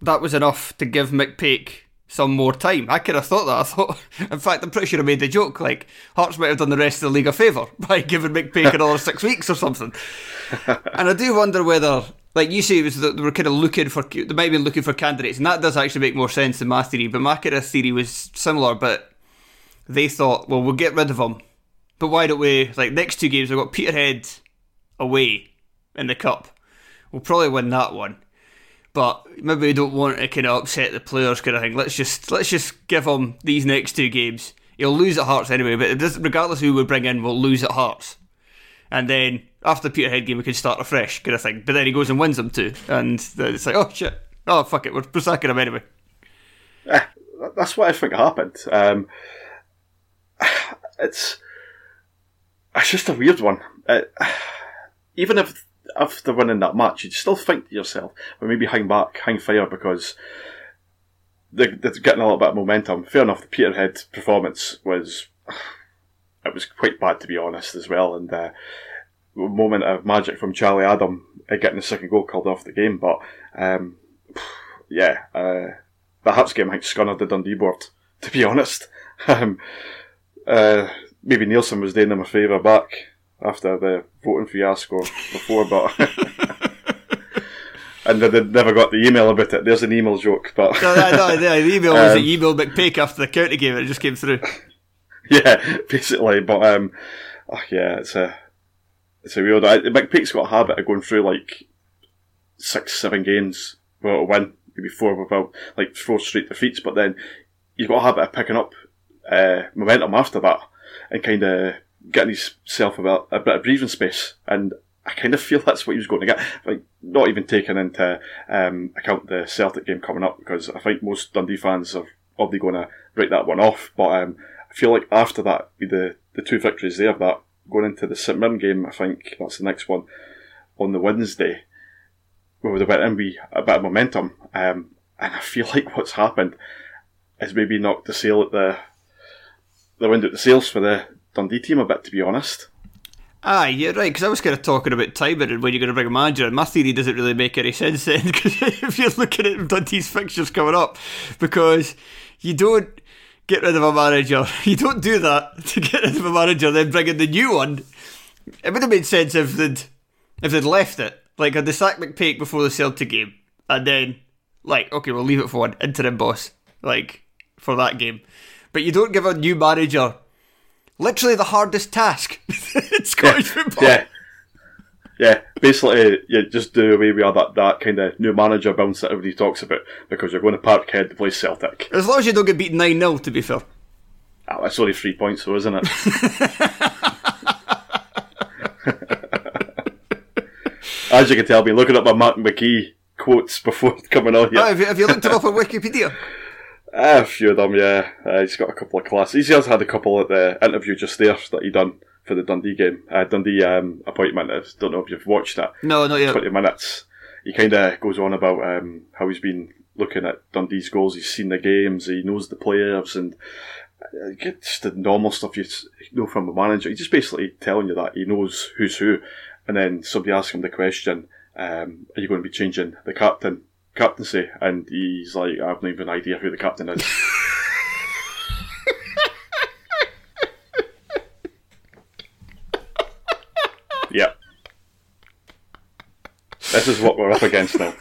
that was enough to give McPake some more time. I could have thought that. I thought, in fact, I'm pretty sure I made the joke. Like Hearts might have done the rest of the league a favour by giving McPake another six weeks or something. and I do wonder whether, like you say, it was that they were kind of looking for, they might have been looking for candidates, and that does actually make more sense than my theory. But my kind of theory was similar, but they thought, well, we'll get rid of him, but why don't we? Like next two games, we've got Peterhead away in the cup. We'll probably win that one but maybe we don't want to kind of upset the players kind of thing. Let's just let's just give him these next two games. He'll lose at Hearts anyway, but regardless who we bring in, we'll lose at Hearts. And then after the Peterhead game, we can start afresh, kind of thing. But then he goes and wins them too, and it's like, oh shit, oh fuck it, we're sacking him anyway. Eh, that's what I think happened. Um, it's it's just a weird one. Uh, even if after winning that match, you'd still think to yourself, well, maybe hang back, hang fire, because they're, they're getting a little bit of momentum. Fair enough, the Peterhead performance was it was quite bad to be honest as well, and uh, moment of magic from Charlie Adam uh, getting the second goal called off the game. But um, yeah, uh, the Hearts game I think scunnered the Dundee board. To be honest, um, uh, maybe Neilson was doing them a favour back after the voting fiasco before, but. and they never got the email about it. There's an email joke, but no, no, no, the email was um, an email McPake after the county game. It just came through. Yeah, basically, but um, oh yeah, it's a it's a weird. I, McPake's got a habit of going through like six, seven games without a win, maybe four without like four straight defeats, but then you've got a habit of picking up uh, momentum after that and kind of getting himself about a bit of breathing space, and I kind of feel that's what he was going to get. Like, not even taking into um, account the Celtic game coming up, because I think most Dundee fans are probably going to write that one off. But um, I feel like after that, the, the two victories there, that going into the St Mirren game, I think that's the next one on the Wednesday, we went in with a bit of momentum. Um, and I feel like what's happened is maybe knocked the sail at the the wind at the sails for the Dundee team a bit, to be honest. Aye, you're right, because I was kind of talking about Tiber and when you're going to bring a manager, and my theory doesn't really make any sense then, because if you're looking at Dundee's fixtures coming up, because you don't get rid of a manager, you don't do that to get rid of a manager, then bring in the new one. It would have made sense if they'd, if they'd left it, like had they sacked McPake before the Celtic game, and then, like, okay, we'll leave it for one interim boss, like, for that game. But you don't give a new manager literally the hardest task in Scottish yeah. football. Yeah. Yeah, basically, you just do away with all that, that kind of new manager bounce that everybody talks about because you're going to Parkhead to play Celtic. As long as you don't get beaten 9 0, to be fair. Oh, that's only three points, though, isn't it? As you can tell, I've been looking up my Mark McGhee quotes before coming on here. Oh, have, you, have you looked him up on Wikipedia? Uh, a few of them, yeah. Uh, he's got a couple of classes. He has had a couple at the interview just there that he done for the Dundee game. Uh, Dundee um, appointment. I don't know if you've watched that. No, not yet. Twenty minutes. He kind of goes on about um, how he's been looking at Dundee's goals. He's seen the games. He knows the players and uh, just the normal stuff you know from a manager. He's just basically telling you that he knows who's who. And then somebody asks him the question, um, "Are you going to be changing the captain?" Captaincy, and he's like, I have not even idea who the captain is. yeah. This is what we're up against now.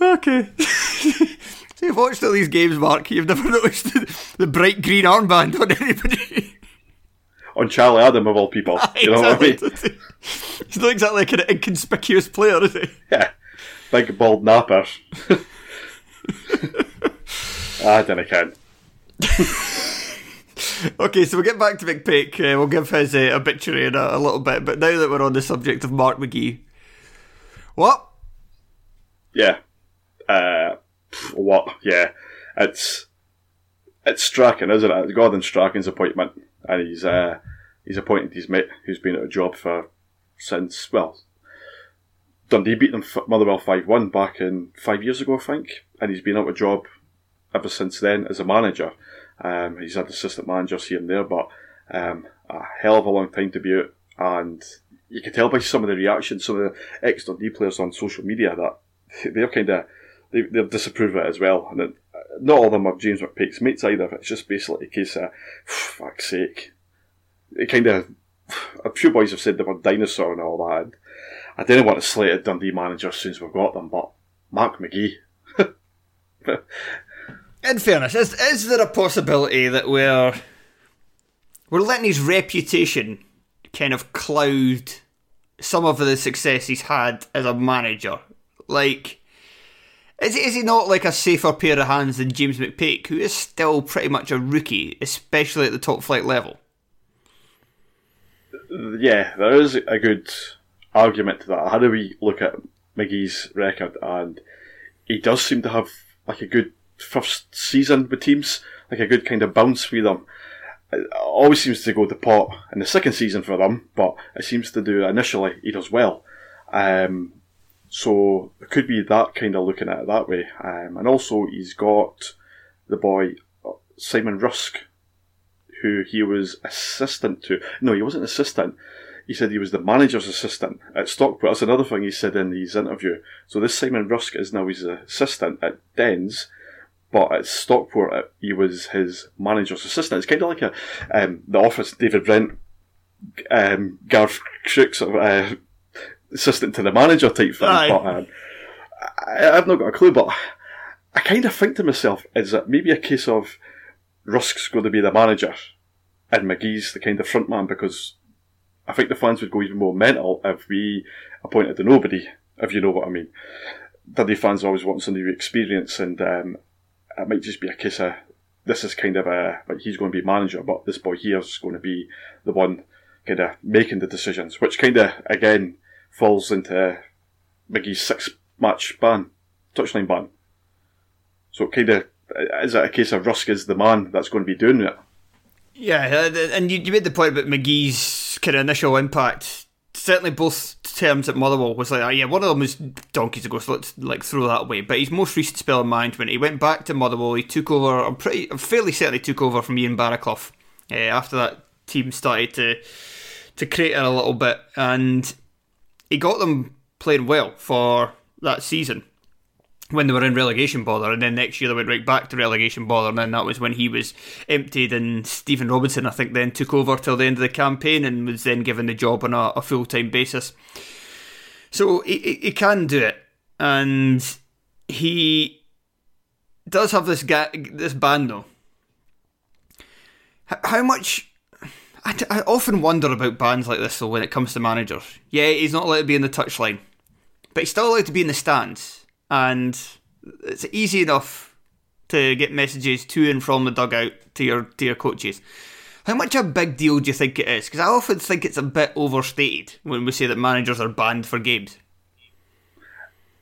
okay. so you've watched all these games, Mark. You've never noticed the bright green armband on anybody. On Charlie Adam of all people. You know what I mean? He's not exactly like an inconspicuous player, is he? Yeah. Big bald napper. I don't know, okay, so we'll get back to McPake. Uh, we'll give his uh, obituary in a, a, little bit, but now that we're on the subject of Mark McGhee, what? Yeah, uh, what? Yeah, it's it's Strachan, isn't it? It's Gordon Strachan's appointment and he's uh, he's appointed his mate who's been at a job for since well Dundee beat them Motherwell five one back in five years ago I think, and he's been of a job ever since then as a manager. Um, he's had assistant managers here and there, but um, a hell of a long time to be out, and you can tell by some of the reactions, some of the ex Dundee players on social media that they're kind of they, they've disapproved of it as well. And it, not all of them are James McPake's mates either. It's just basically a case of, fuck's sake. It kind of, a few boys have said they were dinosaur and all that. I didn't want to slate a Dundee manager as soon as we've got them, but Mark McGhee. In fairness, is, is there a possibility that we're we're letting his reputation kind of cloud some of the success he's had as a manager? Like, is, is he not like a safer pair of hands than James McPake, who is still pretty much a rookie, especially at the top flight level? Yeah, there is a good argument to that. How do we look at McGhee's record? And he does seem to have like a good first season with teams, like a good kind of bounce with them. It always seems to go to pot in the second season for them, but it seems to do initially he does well. Um, so it could be that kind of looking at it that way. Um, and also he's got the boy Simon Rusk, who he was assistant to. No, he wasn't assistant. He said he was the manager's assistant at Stockport. That's another thing he said in his interview. So this Simon Rusk is now his assistant at Dens, but at Stockport uh, he was his manager's assistant. It's kind of like a um, the Office David Brent, um, Garth sort of uh, assistant to the manager type thing. Aye. But um, I, I've not got a clue. But I kind of think to myself, is it maybe a case of Rusk's going to be the manager and McGhee's the kind of front man because I think the fans would go even more mental if we appointed a nobody, if you know what I mean. Dundee fans always want some new experience, and um, it might just be a case of this is kind of a like he's going to be manager, but this boy here is going to be the one kind of making the decisions, which kind of again falls into McGhee's six match ban, touchline ban. So kind of is it a case of Rusk is the man that's going to be doing it? Yeah, uh, and you, made the point about McGhee's kind of initial impact. Certainly, both terms at Motherwell was like, oh, yeah, one of them was donkeys ago, so let's like throw that away. But his most recent spell in management, he went back to Motherwell. He took over. I'm pretty, I'm fairly certain he took over from Ian Barraclough uh, after that team started to to crater a little bit, and he got them playing well for that season when they were in relegation bother, and then next year they went right back to relegation bother, and then that was when he was emptied, and Stephen Robinson, I think, then took over till the end of the campaign and was then given the job on a, a full time basis. So he, he, can do it, and he does have this ga- this band though. How much? I, often wonder about bands like this though when it comes to managers. Yeah, he's not allowed to be in the touchline, but he's still allowed to be in the stands and it's easy enough to get messages to and from the dugout to your to your coaches. How much of a big deal do you think it is? Because I often think it's a bit overstated when we say that managers are banned for games.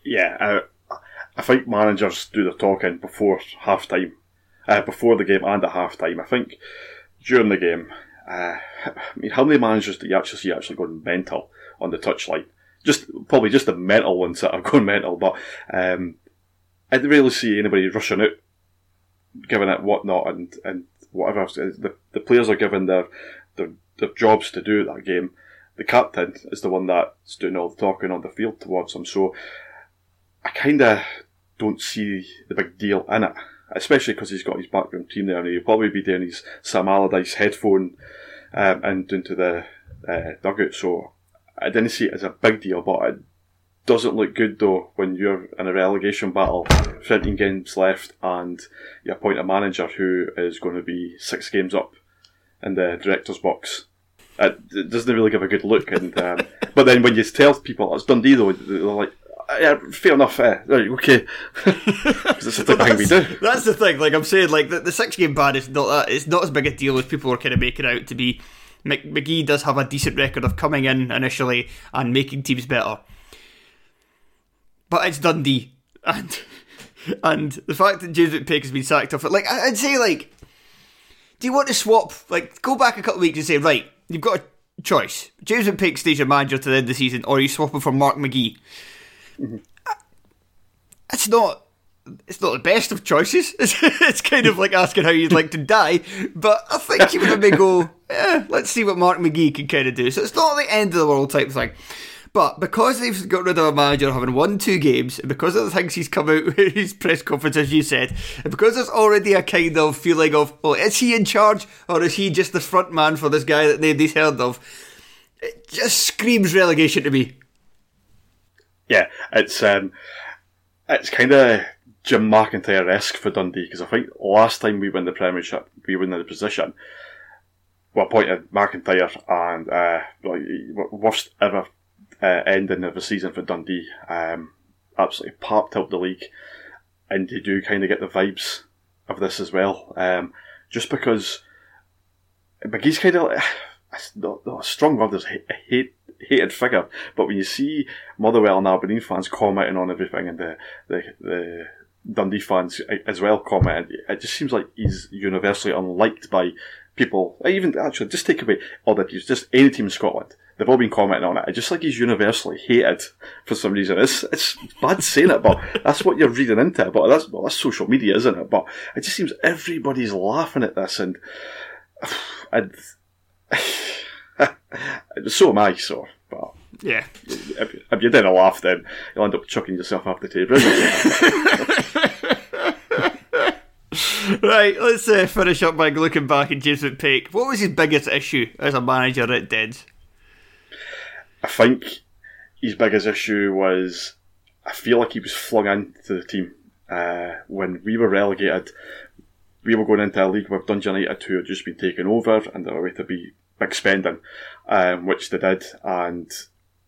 Yeah, I, I think managers do the talking before half time, uh, before the game and at half time. I think during the game, uh, I mean, how many managers do you actually see actually going mental on the touchline? Just probably just the mental ones that are going mental, but um, I didn't really see anybody rushing out, giving it whatnot and and whatever. The the players are given their their, their jobs to do that game. The captain is the one that's doing all the talking on the field towards them. So I kind of don't see the big deal in it, especially because he's got his backroom team there, and he'll probably be doing his Sam Allardyce headphone um, and into the uh, dugout. So I didn't see it as a big deal, but it doesn't look good though when you're in a relegation battle, 15 games left, and you appoint a manager who is going to be six games up in the director's box. It, it doesn't really give a good look, and um, but then when you tell people it's Dundee though, they're like, yeah, fair enough, eh, right, okay, 'Cause it's the thing we do. That's the thing. Like I'm saying, like the, the six game ban is not that. It's not as big a deal as people are kind of making out to be. Mc- McGhee does have a decent record of coming in initially and making teams better, but it's Dundee, and and the fact that James McPake has been sacked off it, like I'd say, like, do you want to swap? Like, go back a couple of weeks and say, right, you've got a choice. James McPake stays your manager to the end of the season, or you swap him for Mark McGhee. Mm-hmm. It's not. It's not the best of choices. It's, it's kind of like asking how you'd like to die, but I think you would maybe go, yeah, let's see what Mark McGhee can kind of do. So it's not the end of the world type thing. But because they've got rid of a manager having won two games, and because of the things he's come out with his press conference, as you said, and because there's already a kind of feeling of, well, is he in charge or is he just the front man for this guy that nobody's heard of? It just screams relegation to me. Yeah, it's um, it's kind of Jim McIntyre esque for Dundee because I think last time we won the Premiership, we were in the position. Well, appointed McIntyre and uh, like, worst ever uh, ending of the season for Dundee. Um, absolutely popped out the league, and you do kind of get the vibes of this as well. Um, just because McGhee's kind of a strong word is a hate hated figure, but when you see Motherwell and Aberdeen fans commenting on everything and the the, the Dundee fans as well commenting, it just seems like he's universally unliked by people. Even actually, just take away all that he's just any team in Scotland. They've all been commenting on it. It's just like he's universally hated for some reason. It's it's bad saying it, but that's what you're reading into. But that's well, that's social media, isn't it? But it just seems everybody's laughing at this, and and so am I. So, but yeah, if, if you didn't laugh, then you'll end up chucking yourself off the table. right, let's uh, finish up by looking back at James McPake. What was his biggest issue as a manager at Dens? I think his biggest issue was I feel like he was flung into the team uh, when we were relegated. We were going into a league with Dundee United who had just been taken over and they were going to be big spending, um, which they did, and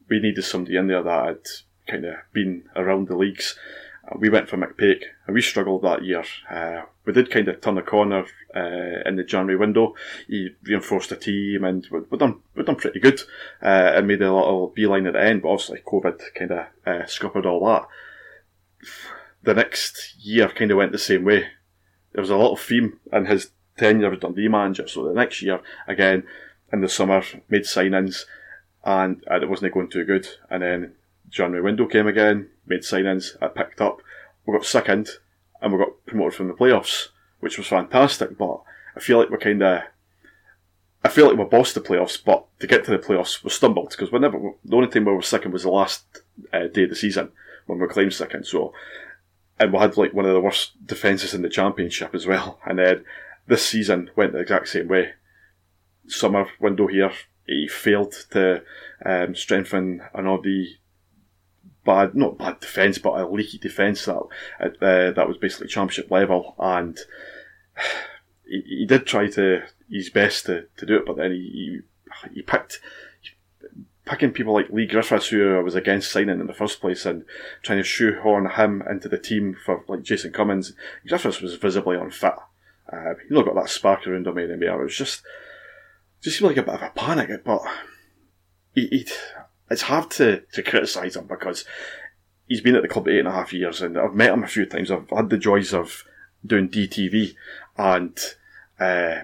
we needed somebody in there that had kind of been around the leagues. Uh, we went for McPake, and we struggled that year. Uh, we did kind of turn the corner uh, in the January window. He reinforced the team, and we, we done we done pretty good, uh, and made a little beeline at the end. But obviously, COVID kind of uh, scuppered all that. The next year kind of went the same way. There was a little theme in his tenure as Dundee manager. So the next year, again, in the summer, made signings, and, it wasn't going too good. And then January window came again, made signings, it picked up. We got second, and we got promoted from the playoffs, which was fantastic. But I feel like we're kind of, I feel like we bossed the playoffs, but to get to the playoffs, we stumbled because whenever the only time we were second was the last uh, day of the season when we claimed second. So, and we had like one of the worst defences in the championship as well. And then this season went the exact same way summer window here, he failed to um, strengthen an already bad, not bad defence, but a leaky defence that uh, that was basically championship level, and he, he, did try to his best to, to do it, but then he he, he picked. Picking people like Leigh Griffiths, who I was against signing in the first place, and trying to shoehorn him into the team for like Jason Cummings. Griffiths was visibly unfit. Uh, he not got that spark around him anymore. It was just just seemed like a bit of a panic, but he, he, it's hard to, to criticise him because he's been at the club eight and a half years and I've met him a few times. I've had the joys of doing DTV and uh,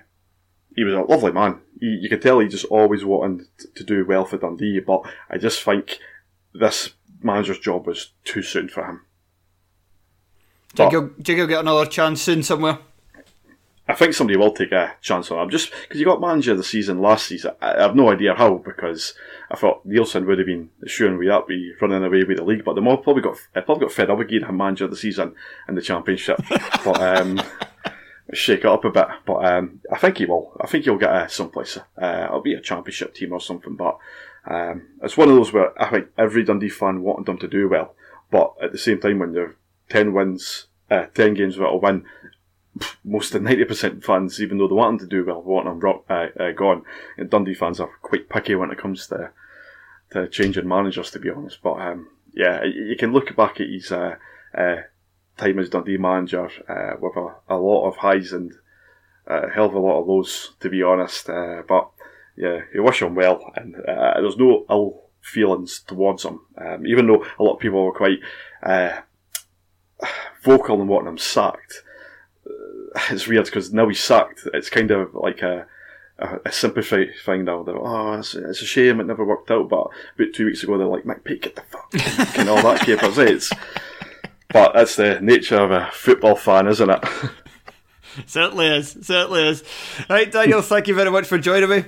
he was a lovely man. You, you could tell he just always wanted to do well for Dundee, but I just think this manager's job was too soon for him. Do you, think he'll get another chance soon somewhere? I think somebody will take a chance on him just because you got manager of the season last season. I have no idea how because I thought Neilson would have been assuring we that be running away with the league, but the more probably got probably got fed up again him manager of the season in the championship. but um, shake it up a bit. But um, I think he will. I think he'll get uh, someplace. Uh, it'll be a championship team or something. But um, it's one of those where I think every Dundee fan wanted them to do well, but at the same time, when you're ten wins, uh, ten games without a win most of ninety percent fans, even though they want him to do well, want him rock, uh, uh, gone. And Dundee fans are quite picky when it comes to to changing managers, to be honest. But um, yeah, you can look back at his uh, uh time as Dundee manager uh, with a, a, lot of highs and a hell of a lot of lows, to be honest. Uh, but yeah, you wish him well, and there's no ill feelings towards him, um, even though a lot of people were quite vocal in wanting him sacked it's weird because now he's sacked. It's kind of like a a, a sympathy thing now. That oh, it's, it's, a shame it never worked out. But about two weeks ago, they're like, "McPake, get the fuck," and all that capers. It's but that's the nature of a football fan, isn't it? certainly is. Certainly is. Right, Daniel. thank you very much for joining me.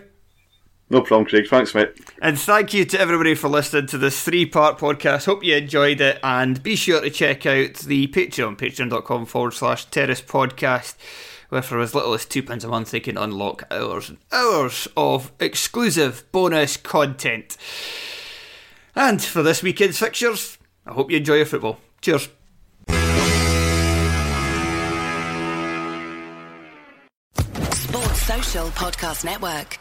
No problem, Craig. Thanks, mate. And thank you to everybody for listening to this three part podcast. Hope you enjoyed it. And be sure to check out the Patreon, patreon.com forward slash terrace podcast, where for as little as £2 a month they can unlock hours and hours of exclusive bonus content. And for this weekend's fixtures, I hope you enjoy your football. Cheers. Sports Social Podcast Network.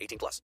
18 plus.